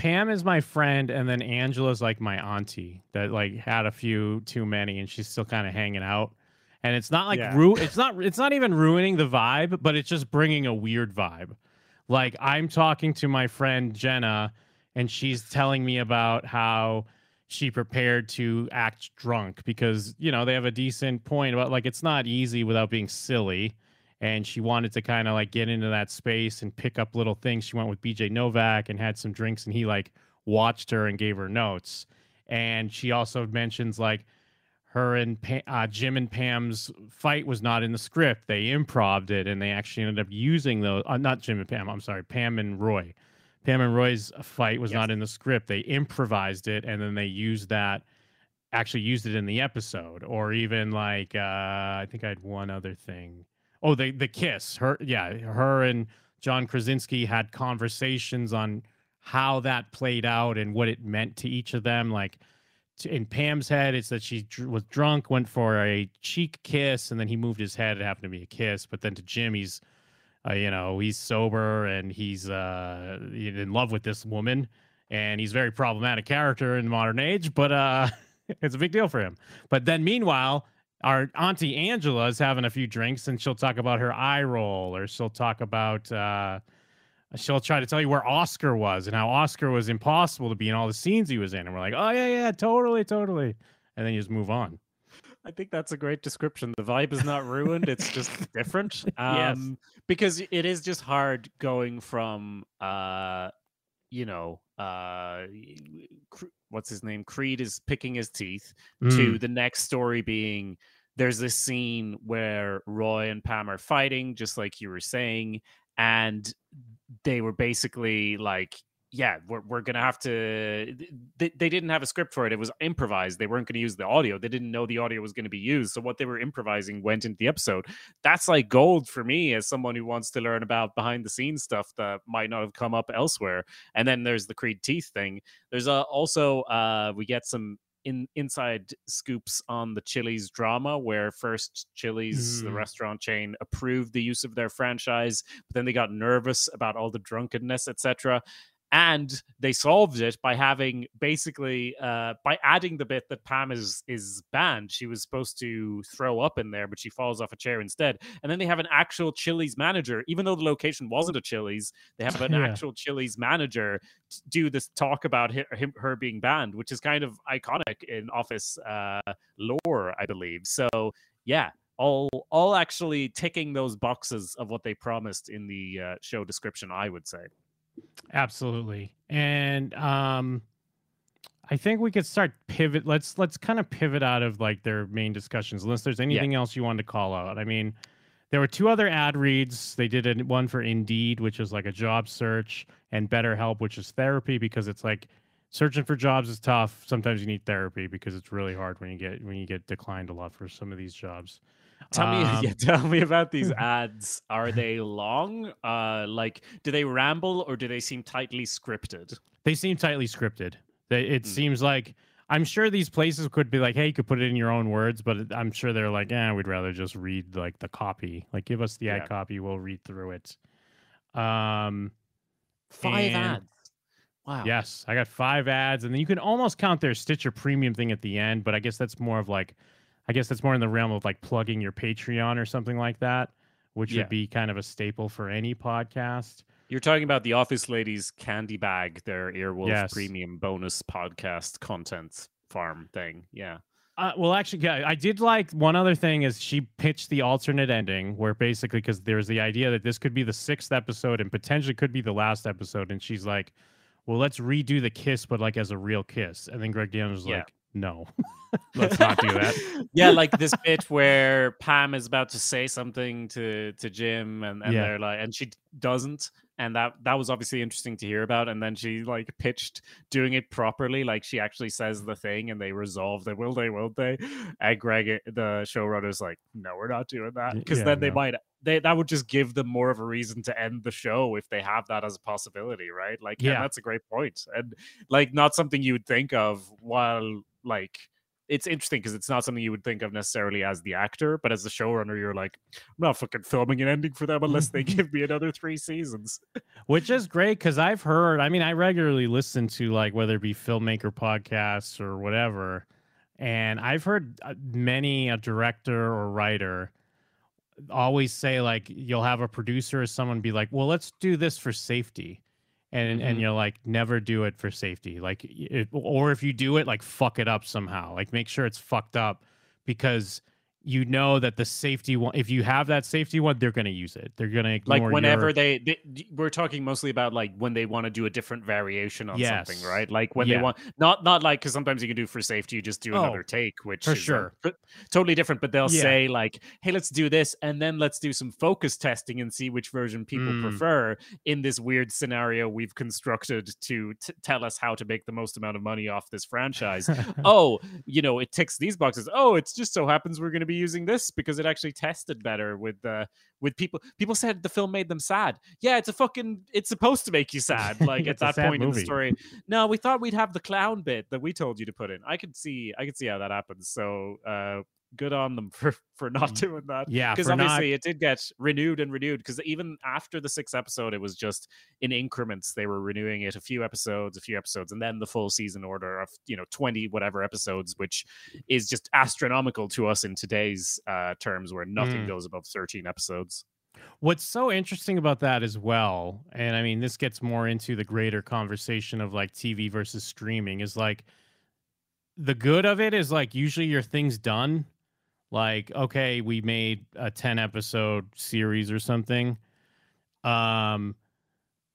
Pam is my friend, and then Angela's like my auntie that like had a few too many, and she's still kind of hanging out. And it's not like Yeah. ru- it's not it's not even ruining the vibe, but it's just bringing a weird vibe. Like I'm talking to my friend Jenna, and she's telling me about how she prepared to act drunk because you know they have a decent point about like it's not easy without being silly and she wanted to kind of like get into that space and pick up little things. She went with BJ Novak and had some drinks, and he like watched her and gave her notes. And she also mentions like her and uh, Jim and Pam's fight was not in the script. They improved it, and they actually ended up using those. Uh, not Jim and Pam. I'm sorry, Pam and Roy. Pam and Roy's fight was Yes. not in the script. They improvised it, and then they used that. Actually, used it in the episode, or even like uh, I think I had one other thing. Oh, the the kiss. Her, yeah, her and John Krasinski had conversations on how that played out and what it meant to each of them. Like in Pam's head, it's that she was drunk, went for a cheek kiss, and then he moved his head. It happened to be a kiss. But then to Jim, he's, uh, you know, he's sober and he's uh, in love with this woman, and he's a very problematic character in the modern age. But uh, it's a big deal for him. But then meanwhile, our auntie Angela is having a few drinks, and she'll talk about her eye roll, or she'll talk about. Uh, she'll try to tell you where Oscar was and how Oscar was impossible to be in all the scenes he was in. And we're like, oh, yeah, yeah, totally, totally. And then you just move on. I think that's a great description. The vibe is not ruined; it's just different. Yes. Um, because it is just hard going from, uh, you know, uh, what's his name? Creed is picking his teeth to Mm, the next story being there's this scene where Roy and Pam are fighting, just like you were saying, and they were basically like, yeah, we're, we're gonna have to. They, they didn't have a script for it; it was improvised. They weren't going to use the audio. They didn't know the audio was going to be used, so what they were improvising went into the episode. That's like gold for me as someone who wants to learn about behind the scenes stuff that might not have come up elsewhere. And then there's the Creed teeth thing. There's uh, also uh, we get some in inside scoops on the Chili's drama, where first Chili's, the Mm. restaurant chain, approved the use of their franchise, but then they got nervous about all the drunkenness, etc. And they solved it by having basically uh, by adding the bit that Pam is is banned. She was supposed to throw up in there, but she falls off a chair instead. And then they have an actual Chili's manager, even though the location wasn't a Chili's. They have an Yeah. actual Chili's manager do this talk about hi- him, her being banned, which is kind of iconic in Office uh, lore, I believe. So yeah, all all actually ticking those boxes of what they promised in the uh, show description. I would say. Absolutely. And um, I think we could start pivot. Let's let's kind of pivot out of like their main discussions, unless there's anything else you wanted to call out. I mean, there were two other ad reads. They did a- one for Indeed, which is like a job search, and BetterHelp, which is therapy, because it's like searching for jobs is tough. Sometimes you need therapy because it's really hard when you get when you get declined a lot for some of these jobs. Tell me, Um, yeah, tell me about these ads. Are they long? Uh, like, do they ramble or do they seem tightly scripted? they seem tightly scripted. They, it Mm. seems like I'm sure these places could be like, hey, you could put it in your own words, but I'm sure they're like, yeah, we'd rather just read like the copy. Like, give us the ad copy, we'll read through it. Um, Five ads. Wow. yes, I got five ads, and then you can almost count their Stitcher Premium thing at the end, but I guess that's more of like, I guess that's more in the realm of like plugging your Patreon or something like that, which Yeah. would be kind of a staple for any podcast. You're talking about the Office Ladies Candy Bag, their Earwolf Yes. Premium bonus podcast content farm thing. Yeah. Uh, well, actually, yeah, I did like one other thing is she pitched the alternate ending where basically because there's the idea that this could be the sixth episode and potentially could be the last episode, and she's like, "Well, let's redo the kiss, but like as a real kiss." And then Greg Daniels was Yeah. like, "No, let's not do that." yeah, like this bit where Pam is about to say something to to Jim, and, and Yeah. they're like, and she doesn't, and that that was obviously interesting to hear about. And then she like pitched doing it properly, like she actually says the thing, and they resolve it. Will they? Won't they? And Greg, eh, the showrunner's like, no, we're not doing that, because yeah, then they might. They, that would just give them more of a reason to end the show if they have that as a possibility, right? Like, yeah, Yeah. that's a great point, and like not something you would think of while like it's interesting because it's not something you would think of necessarily as the actor, but as the showrunner, you're like, I'm not fucking filming an ending for them unless they give me another three seasons. Which is great because I've heard, I mean, I regularly listen to like whether it be filmmaker podcasts or whatever. And I've heard uh, many a director or writer always say, like, you'll have a producer or someone be like, well, let's do this for safety. And, and Mhm. you're like, never do it for safety. Like, it, or if you do it, like, fuck it up somehow. Like, make sure it's fucked up because you know that the safety one, if you have that safety one, they're going to use it. They're going to Like whenever your- they, they, we're talking mostly about like when they want to do a different variation on something, right? Like when Yeah. they want, not not like because sometimes you can do for safety, you just do Oh, another take, which for is, uh, sure. totally different. But they'll Yeah. say like, hey, let's do this, and then let's do some focus testing and see which version people Mm. prefer in this weird scenario we've constructed to t- tell us how to make the most amount of money off this franchise. oh, you know, it ticks these boxes. Oh, it's just so happens we're going to be using this because it actually tested better with uh, with people. People said the film made them sad. Yeah, it's a fucking. It's supposed to make you sad. Like at that point in the story. No, we thought we'd have the clown bit that we told you to put in. I could see. I could see how that happens. So. uh Good on them for for not doing that yeah, because for not- obviously it did get renewed and renewed because even after the sixth episode it was just in increments they were renewing it a few episodes a few episodes and then the full season order of you know 20 whatever episodes which is just astronomical to us in today's uh terms where nothing Mm. goes above 13 episodes What's so interesting about that as well, and I mean, this gets more into the greater conversation of like TV versus streaming, is like the good of it is like usually your thing's done. Like, okay, we made a 10 episode series or something. Um,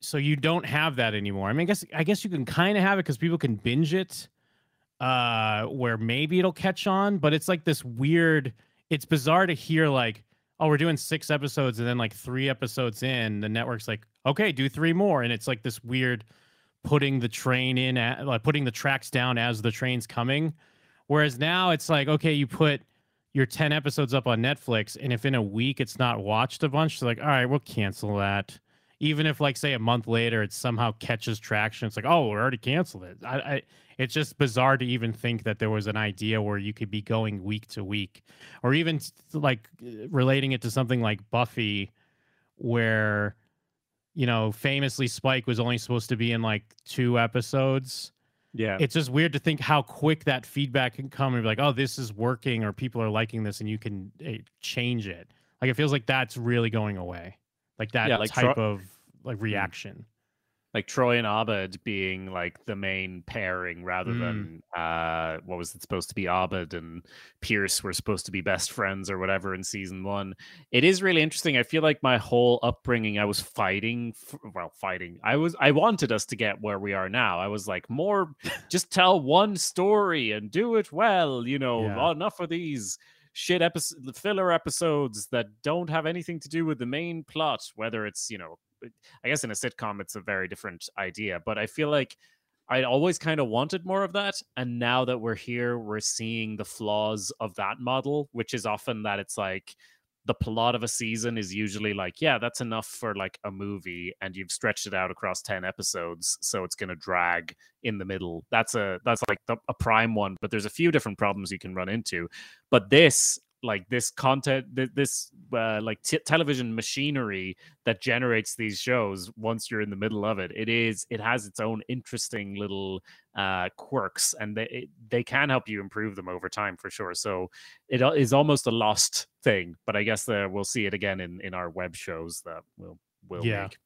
so you don't have that anymore. I mean, I guess I guess you can kind of have it because people can binge it, uh, where maybe it'll catch on, but it's like this weird. It's bizarre to hear like, oh, we're doing six episodes, and then like three episodes in, the network's like, okay, do three more, and it's like this weird putting the train in, at, like putting the tracks down as the train's coming. Whereas now it's like, okay, you put your 10 episodes up on Netflix, and if in a week it's not watched a bunch, like, all right, we'll cancel that. Even if, like, say, a month later it somehow catches traction, it's like, oh, we already canceled it. I, I, it's just bizarre to even think that there was an idea where you could be going week to week, or even like relating it to something like Buffy, where, you know, famously Spike was only supposed to be in like two episodes yeah it's just weird to think how quick that feedback can come and be like, oh, this is working or people are liking this and you can eh, change it. Like it feels like that's really going away. Like that Yeah, like type Tro- of like reaction. Like Troy and Abed being like the main pairing rather Mm. than uh what was it supposed to be Abed and Pierce were supposed to be best friends or whatever in season 1. It is really interesting. I feel like my whole upbringing I was fighting f well fighting. I was I wanted us to get where we are now. I was like more just tell one story and do it well, you know, Yeah. enough of these shit episode filler episodes that don't have anything to do with the main plot whether it's you know I guess in a sitcom it's a very different idea, but I feel like I always kind of wanted more of that. And now that we're here, we're seeing the flaws of that model, which is often that it's like the plot of a season is usually like, yeah, that's enough for like a movie, and you've stretched it out across 10 episodes, so it's gonna drag in the middle. That's a that's like the, a prime one, but there's a few different problems you can run into. But this like this content th- this uh, like t- television machinery that generates these shows once you're in the middle of it it is it has its own interesting little uh quirks and they it, they can help you improve them over time for sure so it is almost a lost thing but i guess uh, we'll see it again in in our web shows that we'll will Yeah. make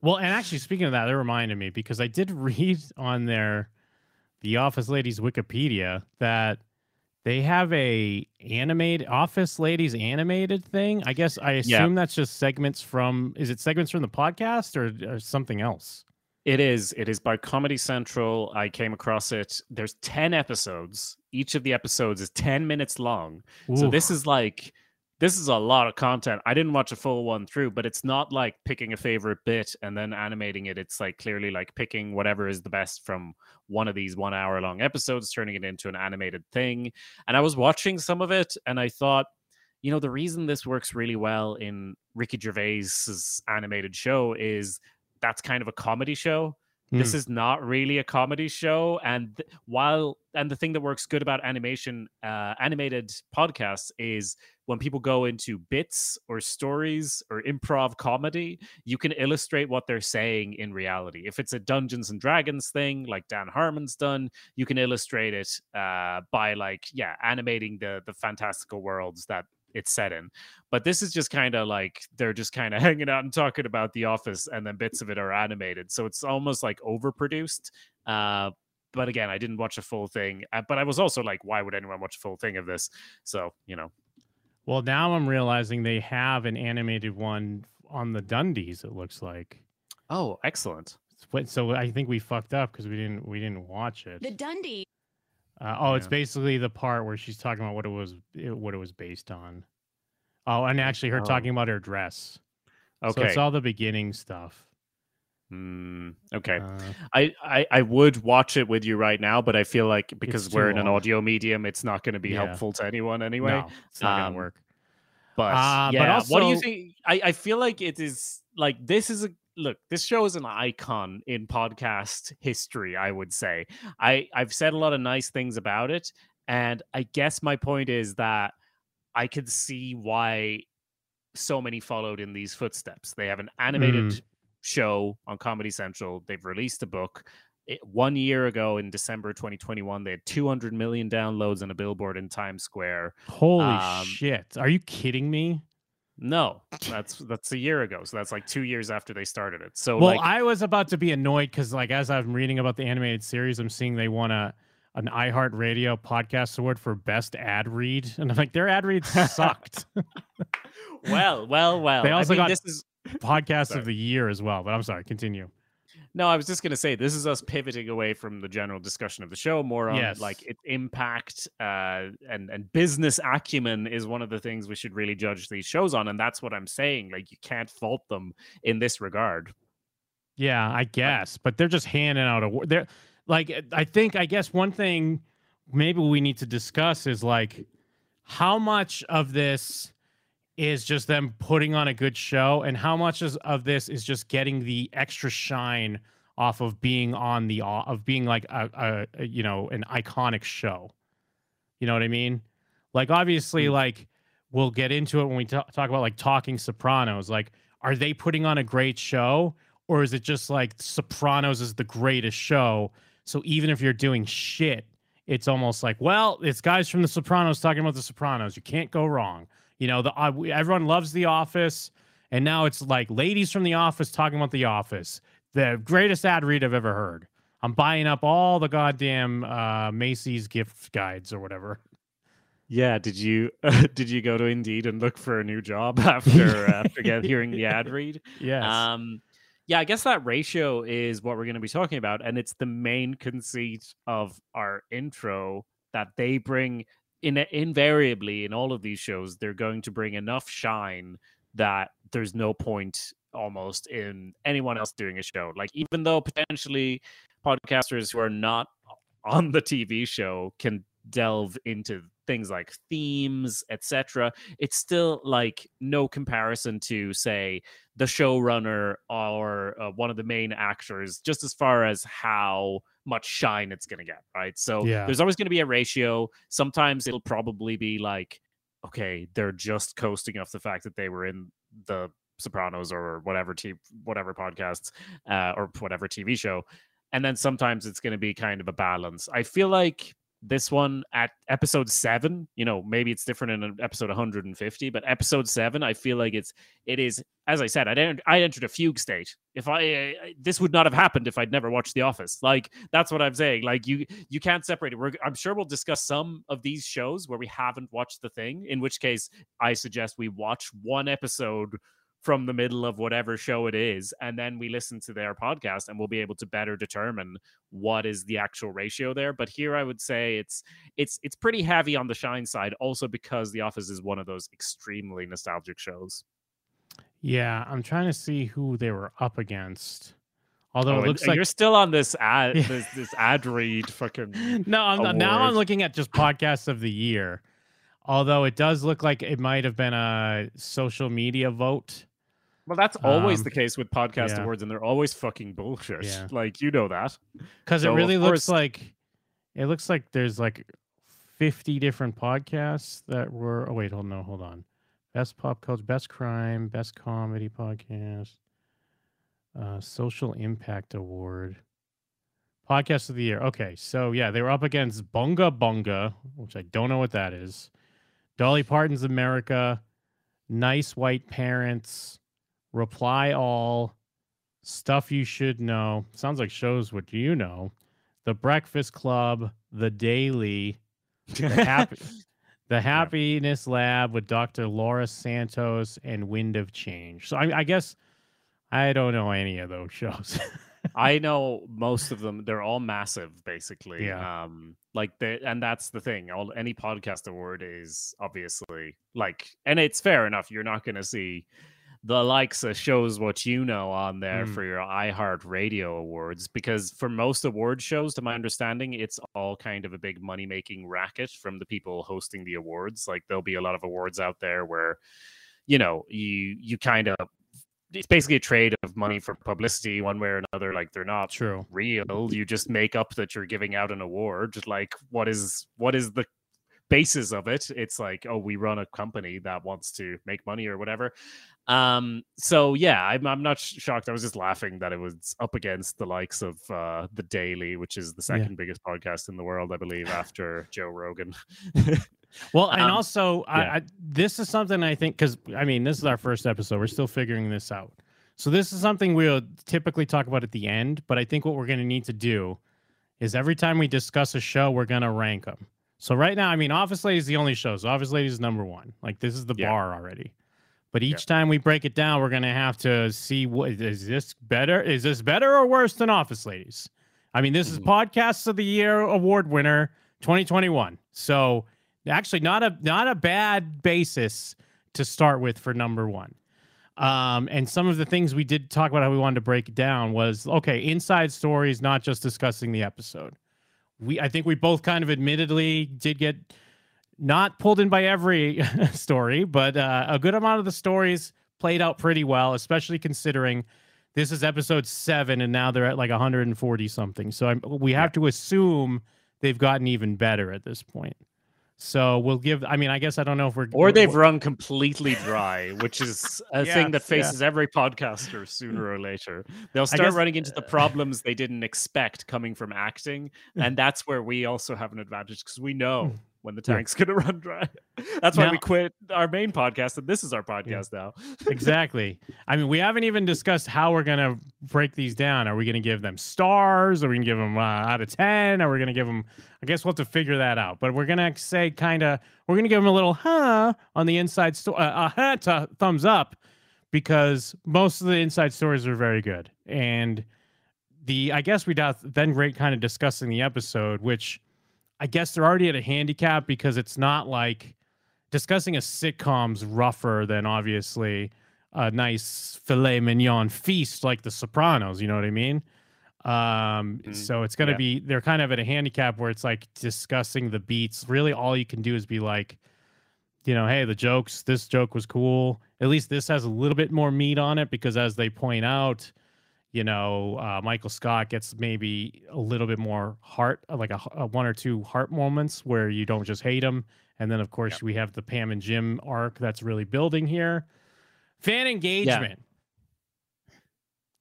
Well, and actually, speaking of that, that reminded me because I did read on their The Office Ladies Wikipedia that they have a animated Office Ladies animated thing. I guess I assume Yeah. that's just segments from. Is it segments from the podcast or, or something else? It is. It is by Comedy Central. I came across it. There's 10 episodes. Each of the episodes is 10 minutes long. So this is like this is a lot of content. I didn't watch a full one through, but it's not like picking a favorite bit and then animating it. It's like clearly like picking whatever is the best from one of these 1 hour long episodes turning it into an animated thing. And I was watching some of it and I thought you know the reason this works really well in Ricky Gervais's animated show is that's kind of a comedy show this Hmm. is not really a comedy show and th- while and the thing that works good about animation uh animated podcasts is when people go into bits or stories or improv comedy you can illustrate what they're saying in reality if it's a dungeons and dragons thing like dan harmon's done you can illustrate it uh by like yeah animating the the fantastical worlds that it's set in but this is just kind of like they're just kind of hanging out and talking about the office and then bits of it are animated so it's almost like overproduced uh but again i didn't watch a full thing uh, but i was also like why would anyone watch a full thing of this so you know Well, now I'm realizing they have an animated one on the Dundies. It looks like. oh excellent So I think we fucked up because we didn't we didn't watch it. The Dundie. Uh, oh, it's basically the part where she's talking about what it was it, what it was based on. Oh, and actually her Oh. talking about her dress. So okay it's all the beginning stuff. Mm, okay Uh, I, I i would watch it with you right now but i feel like because we're in an audio medium it's not going to be Yeah. helpful to anyone anyway no, it's not um, gonna work. But Uh, but yeah, what do you think? I, I feel like it is like this is a look. This show is an icon in podcast history. I would say. I I've said a lot of nice things about it, and I guess my point is that I could see why so many followed in these footsteps. They have an animated Mm. show on Comedy Central. They've released a book. It, one year ago in December 2021, they had 200 million downloads on a billboard in Times Square. Holy um, shit! Are you kidding me? No, that's that's a year ago. So that's like two years after they started it. So Well, like, I was about to be annoyed because, like, as I'm reading about the animated series, I'm seeing they won a an iHeartRadio podcast award for best ad read, and I'm like, their ad reads sucked. well, well, well. They I also mean, got- this is podcast Sorry. of the year as well. But I'm sorry, continue. No. I was just gonna say this is us pivoting away from the general discussion of the show, more on Yes. like its impact uh, and and business acumen is one of the things we should really judge these shows on, and that's what I'm saying. Like, you can't fault them in this regard. Yeah, I guess, but they're just handing out a. They're like, I think, I guess one thing maybe we need to discuss is like how much of this is just them putting on a good show, and how much is, of this is just getting the extra shine off of being on the au- of being like a, a, a you know an iconic show. You know what I mean? Like obviously, Mm. like we'll get into it when we ta- talk about like talking Sopranos. Like, are they putting on a great show? or is it just like Sopranos is the greatest show? So even if you're doing shit, it's almost like, well, it's guys from the Sopranos talking about the Sopranos. You can't go wrong. You know, the uh, we- everyone loves The Office, and now it's like ladies from The Office talking about The Office. The greatest ad read I've ever heard. I'm buying up all the goddamn uh, Macy's gift guides or whatever. Yeah, did you did you go to Indeed and look for a new job after after get, hearing the ad read? Yes. Um, yeah, I guess that ratio is what we're going to be talking about, and it's the main conceit of our intro that they bring in invariably in all of these shows. They're going to bring enough shine that there's no point almost in anyone else doing a show. Like even though potentially podcasters who are not on the TV show can delve into things like themes, etc. It's still like no comparison to say the showrunner or uh, one of the main actors, just as far as how much shine it's going to get, right? So Yeah. there's always going to be a ratio. Sometimes it'll probably be like, okay, they're just coasting off the fact that they were in the Sopranos or whatever t- whatever podcasts uh, or whatever TV show, and then sometimes it's going to be kind of a balance. I feel like this one at episode seven, you know, maybe it's different in episode 150, but episode seven, I feel like it's it is as I said, I didn't I entered a fugue state. If I uh, this would not have happened if I'd never watched The Office. Like that's what I'm saying. Like you you can't separate it. We're, I'm sure we'll discuss some of these shows where we haven't watched the thing. In which case, I suggest we watch one episode from the middle of whatever show it is and then we listen to their podcast and we'll be able to better determine what is the actual ratio there. But here i would say it's it's it's pretty heavy on the shine side also because the office is one of those extremely nostalgic shows. Yeah i'm trying to see who they were up against although oh, it looks like you're still on this ad this, this ad read fucking no I'm, award. now i'm looking at just podcasts of the year although it does look like it might have been a social media vote well, that's always Um, the case with podcast yeah. awards, and they're always fucking bullshit. Yeah. Like you know that. because So, it really looks course- like it looks like there's like 50 different podcasts that were oh wait hold no hold on best pop culture best crime best comedy podcast uh social impact award podcast of the year okay so yeah they were up against bunga bunga which i don't know what that is dolly parton's america nice white parents reply all stuff you should know sounds like shows what you know the breakfast club the daily the happy the happiness lab with dr laura santos and wind of change so i, I guess i don't know any of those shows I know most of them. They're all massive, basically. Yeah. Um, like they, and that's the thing. All any podcast award is obviously like, and it's fair enough. You're not going to see the likes of shows what you know on there Mm. for your iHeart Radio awards because for most award shows, to my understanding, it's all kind of a big money making racket from the people hosting the awards. Like there'll be a lot of awards out there where, you know, you you kind of it's basically a trade of money for publicity one way or another. Like they're not true real. You just make up that you're giving out an award. Like what is what is the basis of it? It's like, oh, we run a company that wants to make money or whatever. Um, so yeah, I'm I'm not sh- shocked. I was just laughing that it was up against the likes of uh the Daily, which is the Yeah. second biggest podcast in the world, I believe, after Joe Rogan. Well, and Um, also, yeah. I, I, this is something I think because I mean, this is our first episode. We're still figuring this out. So this is something we'll typically talk about at the end. But I think what we're going to need to do is every time we discuss a show, we're going to rank them. So right now, I mean, Office Lady is the only show. So Office Lady is number one. Like this is the Yeah. bar already. But each time we break it down, we're going to have to see what is this better? Is this better or worse than Office Ladies? I mean, this is Mhm. Podcasts of the Year award winner 2021. So actually not a not a bad basis to start with for number one. Um, and some of the things we did talk about how we wanted to break it down was okay, inside stories, not just discussing the episode. We I think we both kind of admittedly did get not pulled in by every story, but uh, a good amount of the stories played out pretty well, especially considering this is episode seven and now they're at like 140 something. So I'm, we have to assume they've gotten even better at this point. So we'll give. I mean, I guess I don't know if we're or they've run completely dry, which is a Yeah, thing that yeah. faces every podcaster sooner or later. They'll start guess- uh, running into the problems they didn't expect coming from acting, and that's where we also have an advantage because we know when the Hmm. Yeah. tank's going to run dry. That's why Now- we quit our main podcast, and this is our podcast now. exactly. I mean, we haven't even discussed how we're gonna break these down. Are we gonna give them stars? Are we gonna give them uh, out of ten? Are we gonna give them? I guess we'll have to figure that out. But we're gonna say kind of. We're gonna give them a little huh on the inside story. Uh, uh, huh to thumbs up because most of the inside stories are very good. And the I guess we'd have then great kind of discussing the episode, which I guess they're already at a handicap because it's not like discussing a sitcom's rougher than obviously a nice filet mignon feast like The Sopranos. You know what I mean? Um, Mhm. so it's gonna Yeah. be they're kind of at a handicap where it's like discussing the beats. Really, all you can do is be like, you know, hey, the jokes. This joke was cool. At least this has a little bit more meat on it because, as they point out, you know, uh, Michael Scott gets maybe a little bit more heart, uh, like a, a one or two heart moments where you don't just hate him. And then, of course, we have the Pam and Jim arc that's really building here. Fan engagement.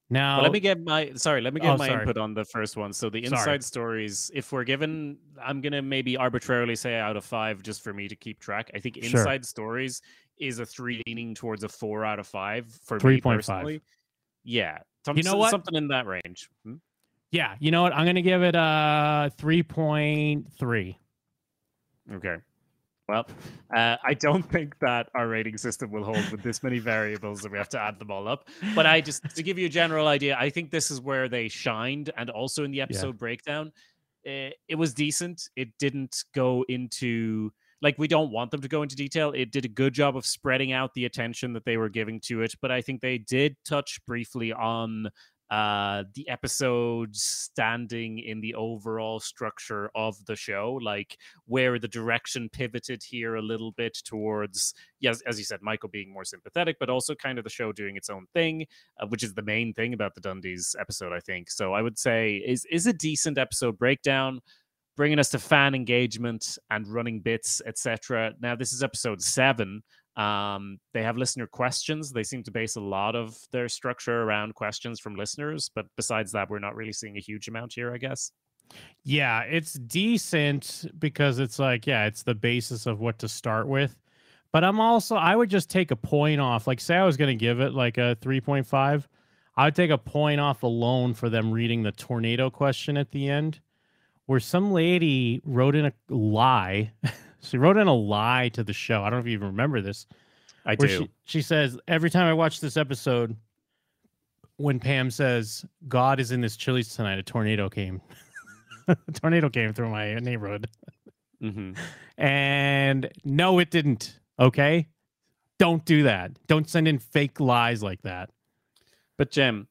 Now, Well, let me get my sorry. Let me get Oh, my sorry. input on the first one. So the Sorry. inside stories. If we're given, I'm gonna maybe arbitrarily say out of five, just for me to keep track. I think Sure. inside stories is a three, leaning towards a four out of five for 3.5. me personally. Yeah, some- You know what? Something in that range. Hmm? yeah, you know what? I'm gonna give it a three point three. Okay. Well, uh, I don't think that our rating system will hold with this many variables that we have to add them all up. But I just to give you a general idea, I think this is where they shined, and also in the episode breakdown, eh, it was decent. It didn't go into like we don't want them to go into detail. It did a good job of spreading out the attention that they were giving to it, but I think they did touch briefly on uh the episodes standing in the overall structure of the show like where the direction pivoted here a little bit towards yes as you said michael being more sympathetic but also kind of the show doing its own thing uh, which is the main thing about the dundies episode i think so i would say is is a decent episode breakdown bringing us to fan engagement and running bits etc now this is episode 7 um, they have listener questions. They seem to base a lot of their structure around questions from listeners, but besides that, we're not really seeing a huge amount here, I guess. Yeah, it's decent because it's like, yeah, it's the basis of what to start with. But I'm also, I would just take a point off. Like, say I was going to give it like a 3.5, I would take a point off alone for them reading the tornado question at the end, where some lady wrote in a lie. she wrote in a lie to the show. I don't know if you even remember this. I do. She, she says, every time I watch this episode, when Pam says, God is in this Chili's tonight, a tornado came. a tornado came through my neighborhood. hmm And no, it didn't. Okay. Don't do that. Don't send in fake lies like that. But Jim,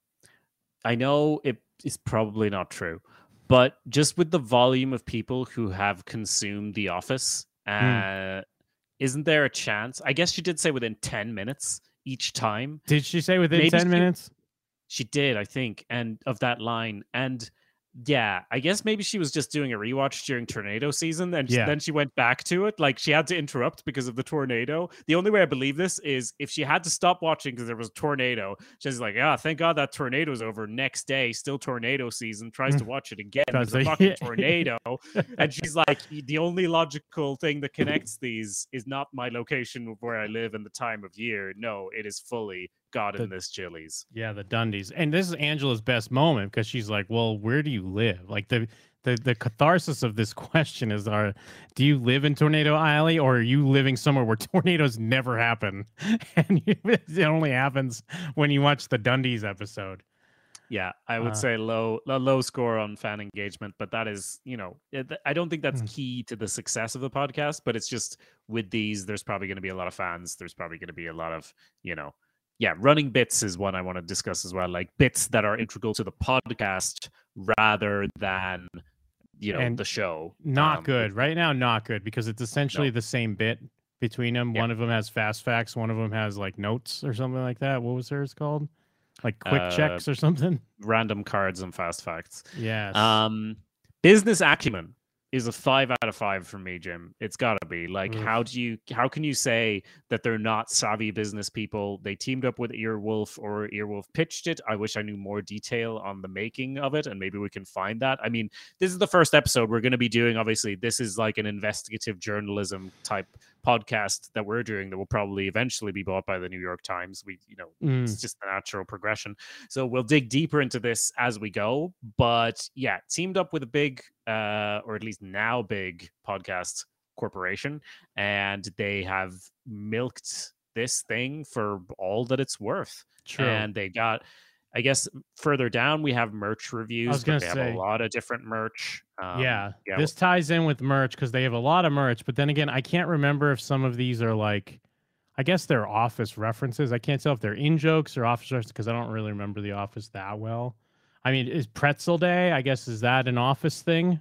I know it is probably not true, but just with the volume of people who have consumed The Office, uh, isn't there a chance? I guess she did say within 10 minutes each time. Did she say within Maybe 10 she- minutes? She did, I think, and of that line. And yeah, I guess maybe she was just doing a rewatch during tornado season, and Yeah. then she went back to it. Like she had to interrupt because of the tornado. The only way I believe this is if she had to stop watching because there was a tornado. She's like, "Yeah, thank God that tornado's over." Next day, still tornado season. Tries to watch it again. There's a fucking tornado, and she's like, "The only logical thing that connects these is not my location of where I live and the time of year. No, it is fully God in The- this Chili's." Yeah, the Dundies. And this is Angela's best moment because she's like, Well, where do you live? Like the the, the catharsis of this question is are do you live in Tornado Alley or are you living somewhere where tornadoes never happen? And you, it only happens when you watch the Dundies episode. Yeah, I would Uh, say low, low score on fan engagement, but that is, you know, I don't think that's Mm. key to the success of the podcast. But it's just with these, there's probably going to be a lot of fans. There's probably going to be a lot of, you know, yeah, running bits is one I want to discuss as well, like bits that are integral to the podcast rather than, you know, And the show. Not Um, good. Right now, not good because it's essentially the same bit between them. Yeah. One of them has fast facts, one of them has like notes or something like that. What was hers called? Like quick Uh, checks or something? Random cards and fast facts. Yes. Um, business acumen is a five out of five for me, Jim. It's got to be like, Oof. how do you, how can you say that they're not savvy business people? They teamed up with Earwolf or Earwolf pitched it. I wish I knew more detail on the making of it, and maybe we can find that. I mean, this is the first episode we're going to be doing. Obviously, this is like an investigative journalism type podcast that we're doing that will probably eventually be bought by the New York Times. We, you know, Mm. it's just the natural progression. So we'll dig deeper into this as we go. But yeah, teamed up with a big, uh, or at least now big podcast corporation, and they have milked this thing for all that it's worth. True. And they got, I guess, further down we have merch reviews. was gonna they have a lot of different merch. Um, yeah, yeah, this ties in with merch because they have a lot of merch. But then again, I can't remember if some of these are like, I guess they're office references. I can't tell if they're in jokes or office references because I don't really remember the office that well. I mean, is Pretzel Day? I guess is that an office thing?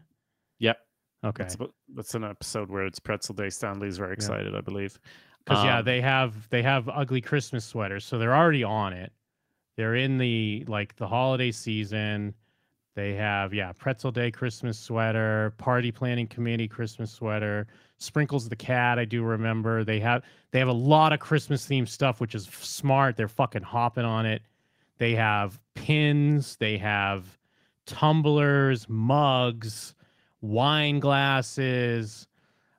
Yep. Okay, That's, that's an episode where it's Pretzel Day. Stanley's very excited, I believe. because yeah, Um, they have they have ugly Christmas sweaters, so they're already on it. They're in the like the holiday season. They have yeah, Pretzel Day Christmas sweater, Party Planning Committee Christmas sweater, Sprinkles the cat. I do remember they have they have a lot of Christmas themed stuff, which is smart. They're fucking hopping on it. They have pins, they have tumblers, mugs, wine glasses,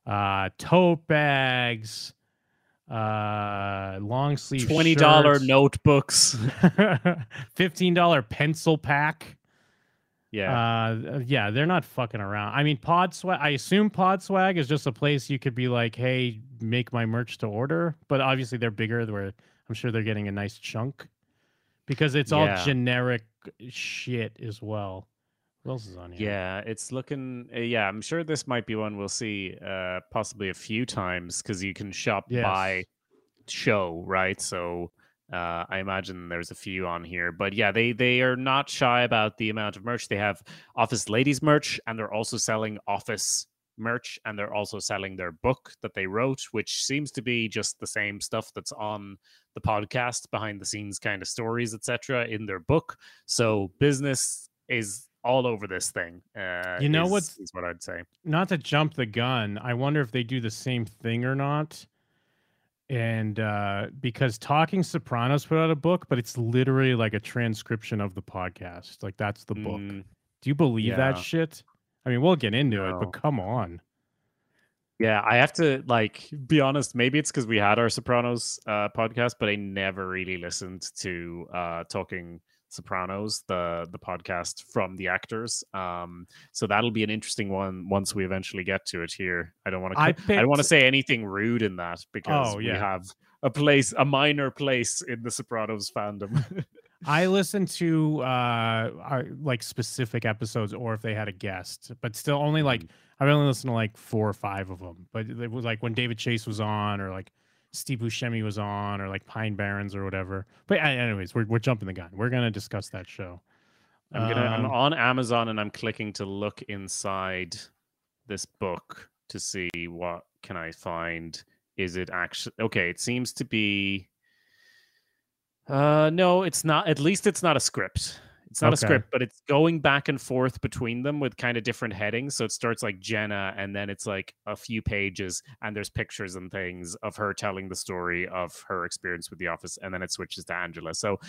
uh, tote bags, uh, long sleeve Twenty dollar notebooks. fifteen dollar pencil pack. Yeah. Uh, yeah, they're not fucking around. I mean, Pod Swag. I assume Pod Swag is just a place you could be like, "Hey, make my merch to order." But obviously, they're bigger. Where I'm sure they're getting a nice chunk because it's all generic shit as well. What else is on here? Yeah, it's looking. Uh, yeah, I'm sure this might be one we'll see uh, possibly a few times because you can shop by show, right? So uh, I imagine there's a few on here, but yeah, they they are not shy about the amount of merch. They have Office Ladies merch, and they're also selling Office merch, and they're also selling their book that they wrote, which seems to be just the same stuff that's on the podcast, behind the scenes kind of stories, etc., in their book. So business is all over this thing. Uh, You know is- what's- is what I'd say. Not to jump the gun, I wonder if they do the same thing or not. And uh, because Talking Sopranos put out a book, but it's literally like a transcription of the podcast. Like that's the book. Mm, Do you believe Yeah. that shit? I mean, we'll get into it, but come on. Yeah, I have to like be honest. Maybe it's because we had our Sopranos uh, podcast, but I never really listened to uh, Talking Sopranos, the the podcast from the actors. Um, so that'll be an interesting one once we eventually get to it. Here, I don't want to. I I, don't want to say anything rude in that because Oh, we have a place, a minor place in the Sopranos fandom. I listened to uh our, like specific episodes or if they had a guest, but still only like Mm. I've only listened to like four or five of them. But it was like when David Chase was on or like Steve Buscemi was on or like Pine Barrens or whatever. But anyways, we're we're jumping the gun. We're gonna discuss that show. I'm gonna. I'm Um, on Amazon and I'm clicking to look inside this book to see what can I find. Is it actually okay? It seems to be. Uh, no, it's not. At least it's not a script. It's not a script, but it's going back and forth between them with kind of different headings. So it starts like Jenna, and then it's like a few pages, and there's pictures and things of her telling the story of her experience with The Office, and then it switches to Angela. So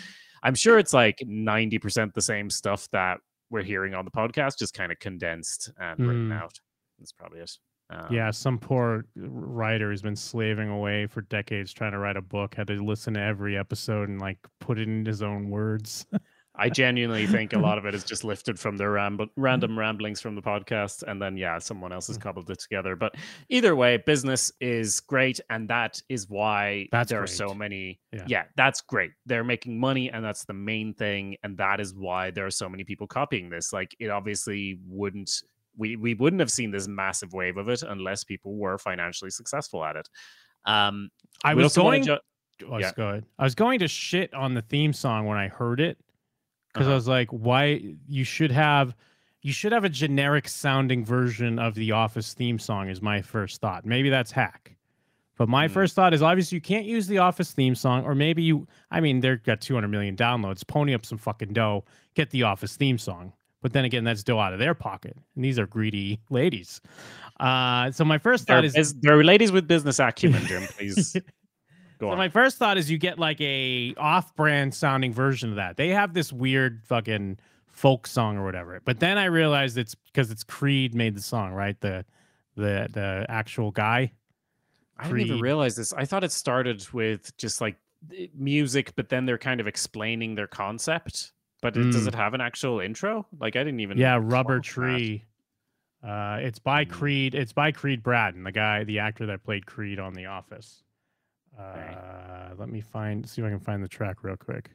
I'm sure it's like 90% the same stuff that we're hearing on the podcast, just kind of condensed and written Mm. out. That's probably it. Um, yeah, some poor writer has been slaving away for decades trying to write a book, had to listen to every episode and like put it in his own words. I genuinely think a lot of it is just lifted from their ramble, random ramblings from the podcast, and then yeah, someone else has Mm. cobbled it together. But either way, business is great, and that is why That's there are so many. Yeah. Yeah. that's great. They're making money, and that's the main thing, and that is why there are so many people copying this. Like it obviously wouldn't. We, we wouldn't have seen this massive wave of it unless people were financially successful at it. Um, I was going ju- Oh, Yeah. I was going to shit on the theme song when I heard it because I Uh-huh. was like, "Why you should have, you should have a generic sounding version of the Office theme song." Is my first thought. Maybe that's hack, but my Mm. first thought is obviously you can't use the Office theme song, or maybe you. I mean, they've got 200 million downloads. Pony up some fucking dough, get the Office theme song. But then again, that's dough out of their pocket, and these are greedy ladies. Uh, so my first they're, thought is bus- they're ladies with business acumen, Jim. Please go So on. my first thought is you get like a off-brand sounding version of that. They have this weird fucking folk song or whatever. But then I realized it's because it's Creed made the song, right? The the the actual guy. I didn't even realize this. I thought it started with just like music, but then they're kind of explaining their concept. But it, does Mm. it have an actual intro? Like I didn't even. Yeah, Rubber clock that. Tree. Uh, it's by Mm. Creed. It's by Creed Bratton, the guy, the actor that played Creed on The Office. Uh, Okay. let me find, see if I can find the track real quick.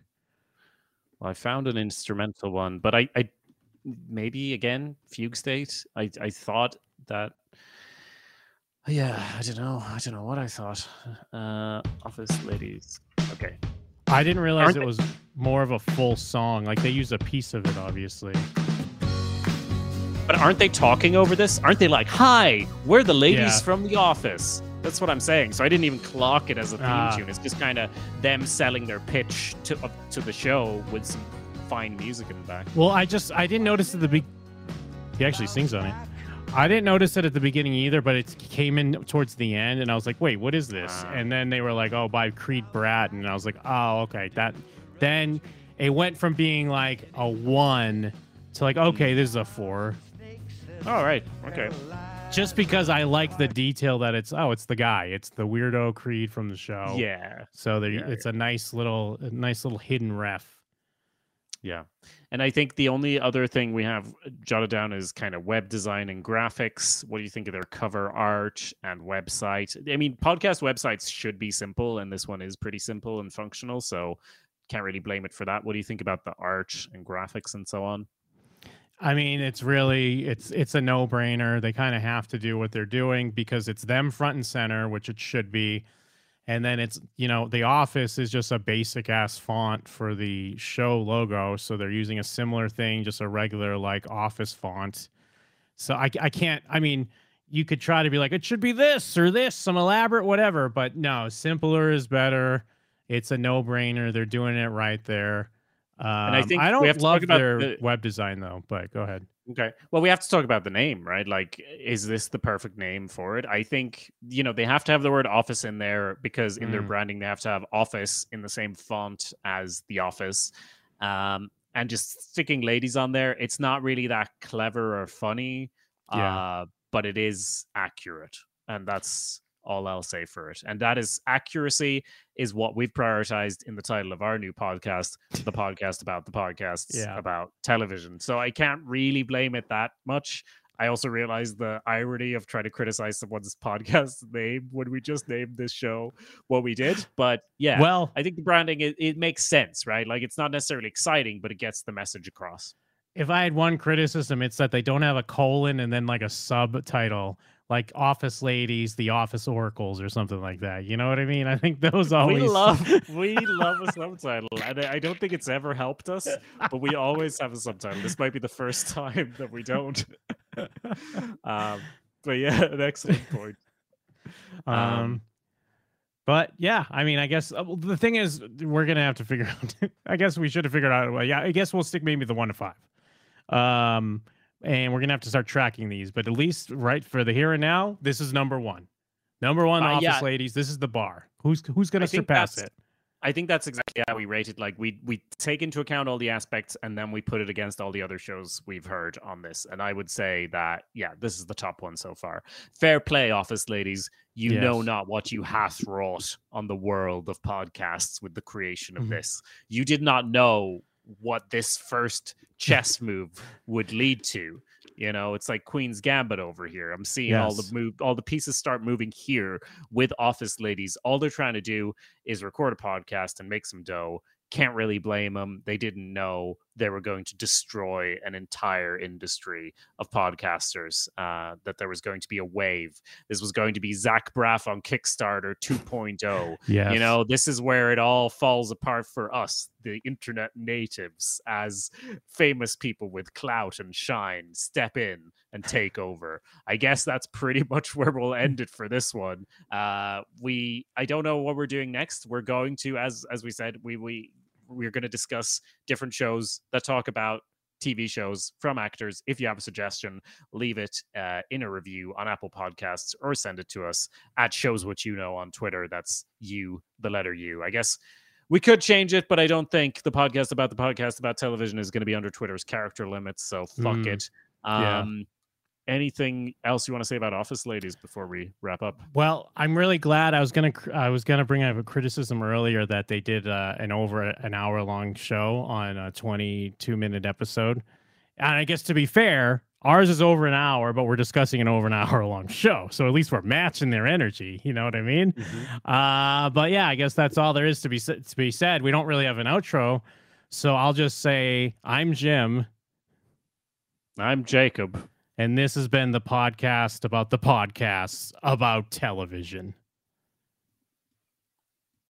Well, I found an instrumental one, but I, I maybe again fugue state. I, I thought that. Yeah, I don't know. I don't know what I thought. Uh, Office ladies. Okay. I didn't realize Aren't it they- was more of a full song. Like they use a piece of it, obviously. But aren't they talking over this? Aren't they like, "Hi, we're the ladies Yeah. from the office"? That's what I'm saying. So I didn't even clock it as a theme Ah. tune. It's just kind of them selling their pitch to up to the show with some fine music in the back. Well, I just I didn't notice at the big. He actually sings on it. I didn't notice it at the beginning either, but it came in towards the end, and I was like, "Wait, what is this?" Ah. And then they were like, "Oh, by Creed Bratton," and I was like, "Oh, okay." That then it went from being like a one to like okay, this is a four. All right. Okay. Just because I like the detail that it's oh, it's the guy, it's the weirdo Creed from the show. Yeah. So there, Yeah, it's a nice little, a nice little hidden ref. Yeah. And I think the only other thing we have jotted down is kind of web design and graphics. What do you think of their cover art and website? I mean, podcast websites should be simple, and this one is pretty simple and functional. So can't really blame it for that. What do you think about the art and graphics and so on? I mean, it's really it's it's a no brainer. They kind of have to do what they're doing because it's them front and center, which it should be. And then it's you know the office is just a basic ass font for the show logo, so they're using a similar thing, just a regular like office font. So I I can't. I mean, you could try to be like it should be this or this, some elaborate whatever, but no, simpler is better. It's a no brainer. They're doing it right there. Um, I think I don't have to love talk about their the- web design though. But go ahead. Okay. Well, we have to talk about the name, right? Like, is this the perfect name for it? I think, you know, they have to have the word office in there because in their Mm. branding, they have to have office in the same font as the office. Um, and just sticking ladies on there, it's not really that clever or funny, Yeah. uh, but it is accurate. And that's all I'll say for it. And that is accuracy is what we've prioritized in the title of our new podcast, the podcast about the podcasts Yeah. about television. So I can't really blame it that much. I also realize the irony of trying to criticize someone's podcast name when we just named this show what we did. But yeah, Well, I think the branding it, it makes sense, right? Like it's not necessarily exciting, but it gets the message across. if I had one criticism, it's that they don't have a colon and then like a subtitle, like Office Ladies, The Office Oracles, or something like that. You know what I mean? I think those always. We love we love a subtitle, and I don't think it's ever helped us, but we always have a subtitle. This might be the first time that we don't. um, but yeah, an excellent point. um, um, but yeah, I mean, I guess uh, the thing is, we're gonna have to figure out. I guess we should have figured out. a way. yeah, I guess we'll stick maybe the one to five. Um, and we're gonna have to start tracking these. But at least right for the here and now, this is number one. Number one, Uh, Office yeah. Ladies. This is the bar. Who's who's gonna I surpass it? I think that's exactly how we rate it. Like we we take into account all the aspects and then we put it against all the other shows we've heard on this. And I would say that yeah, this is the top one so far. Fair play, office ladies. You know not what you hath wrought on the world of podcasts with the creation of Mhm. this. You did not know what this first chess move would lead to. You know, it's like Queen's Gambit over here. I'm seeing all the move, all the pieces start moving here with Office Ladies. All they're trying to do is record a podcast and make some dough. Can't really blame them. They didn't know they were going to destroy an entire industry of podcasters. Uh, that there was going to be a wave. This was going to be Zach Braff on Kickstarter 2.0. Yeah, You know, this is where it all falls apart for us, the internet natives, as famous people with clout and shine step in and take over. I guess that's pretty much where we'll end it for this one. Uh, we, I don't know what we're doing next. We're going to, as as we said, we we we're going to discuss different shows that talk about TV shows from actors. If you have a suggestion, leave it uh, in a review on Apple Podcasts or send it to us at shows what you know on Twitter. That's you, the letter U. I guess we could change it, but I don't think the podcast about the podcast about television is going to be under Twitter's character limits. So fuck Mm, it. yeah. Anything else you want to say about Office Ladies before we wrap up? Well, I'm really glad. I was gonna I was gonna bring up a criticism earlier that they did uh, an over an hour long show on a 22 minute episode, and I guess to be fair, ours is over an hour, but we're discussing an over an hour long show, so at least we're matching their energy. You know what I mean? Uh, but yeah, I guess that's all there is to be to be said. We don't really have an outro, so I'll just say I'm Jim, I'm Jakob. And this has been the podcast about the podcasts about television.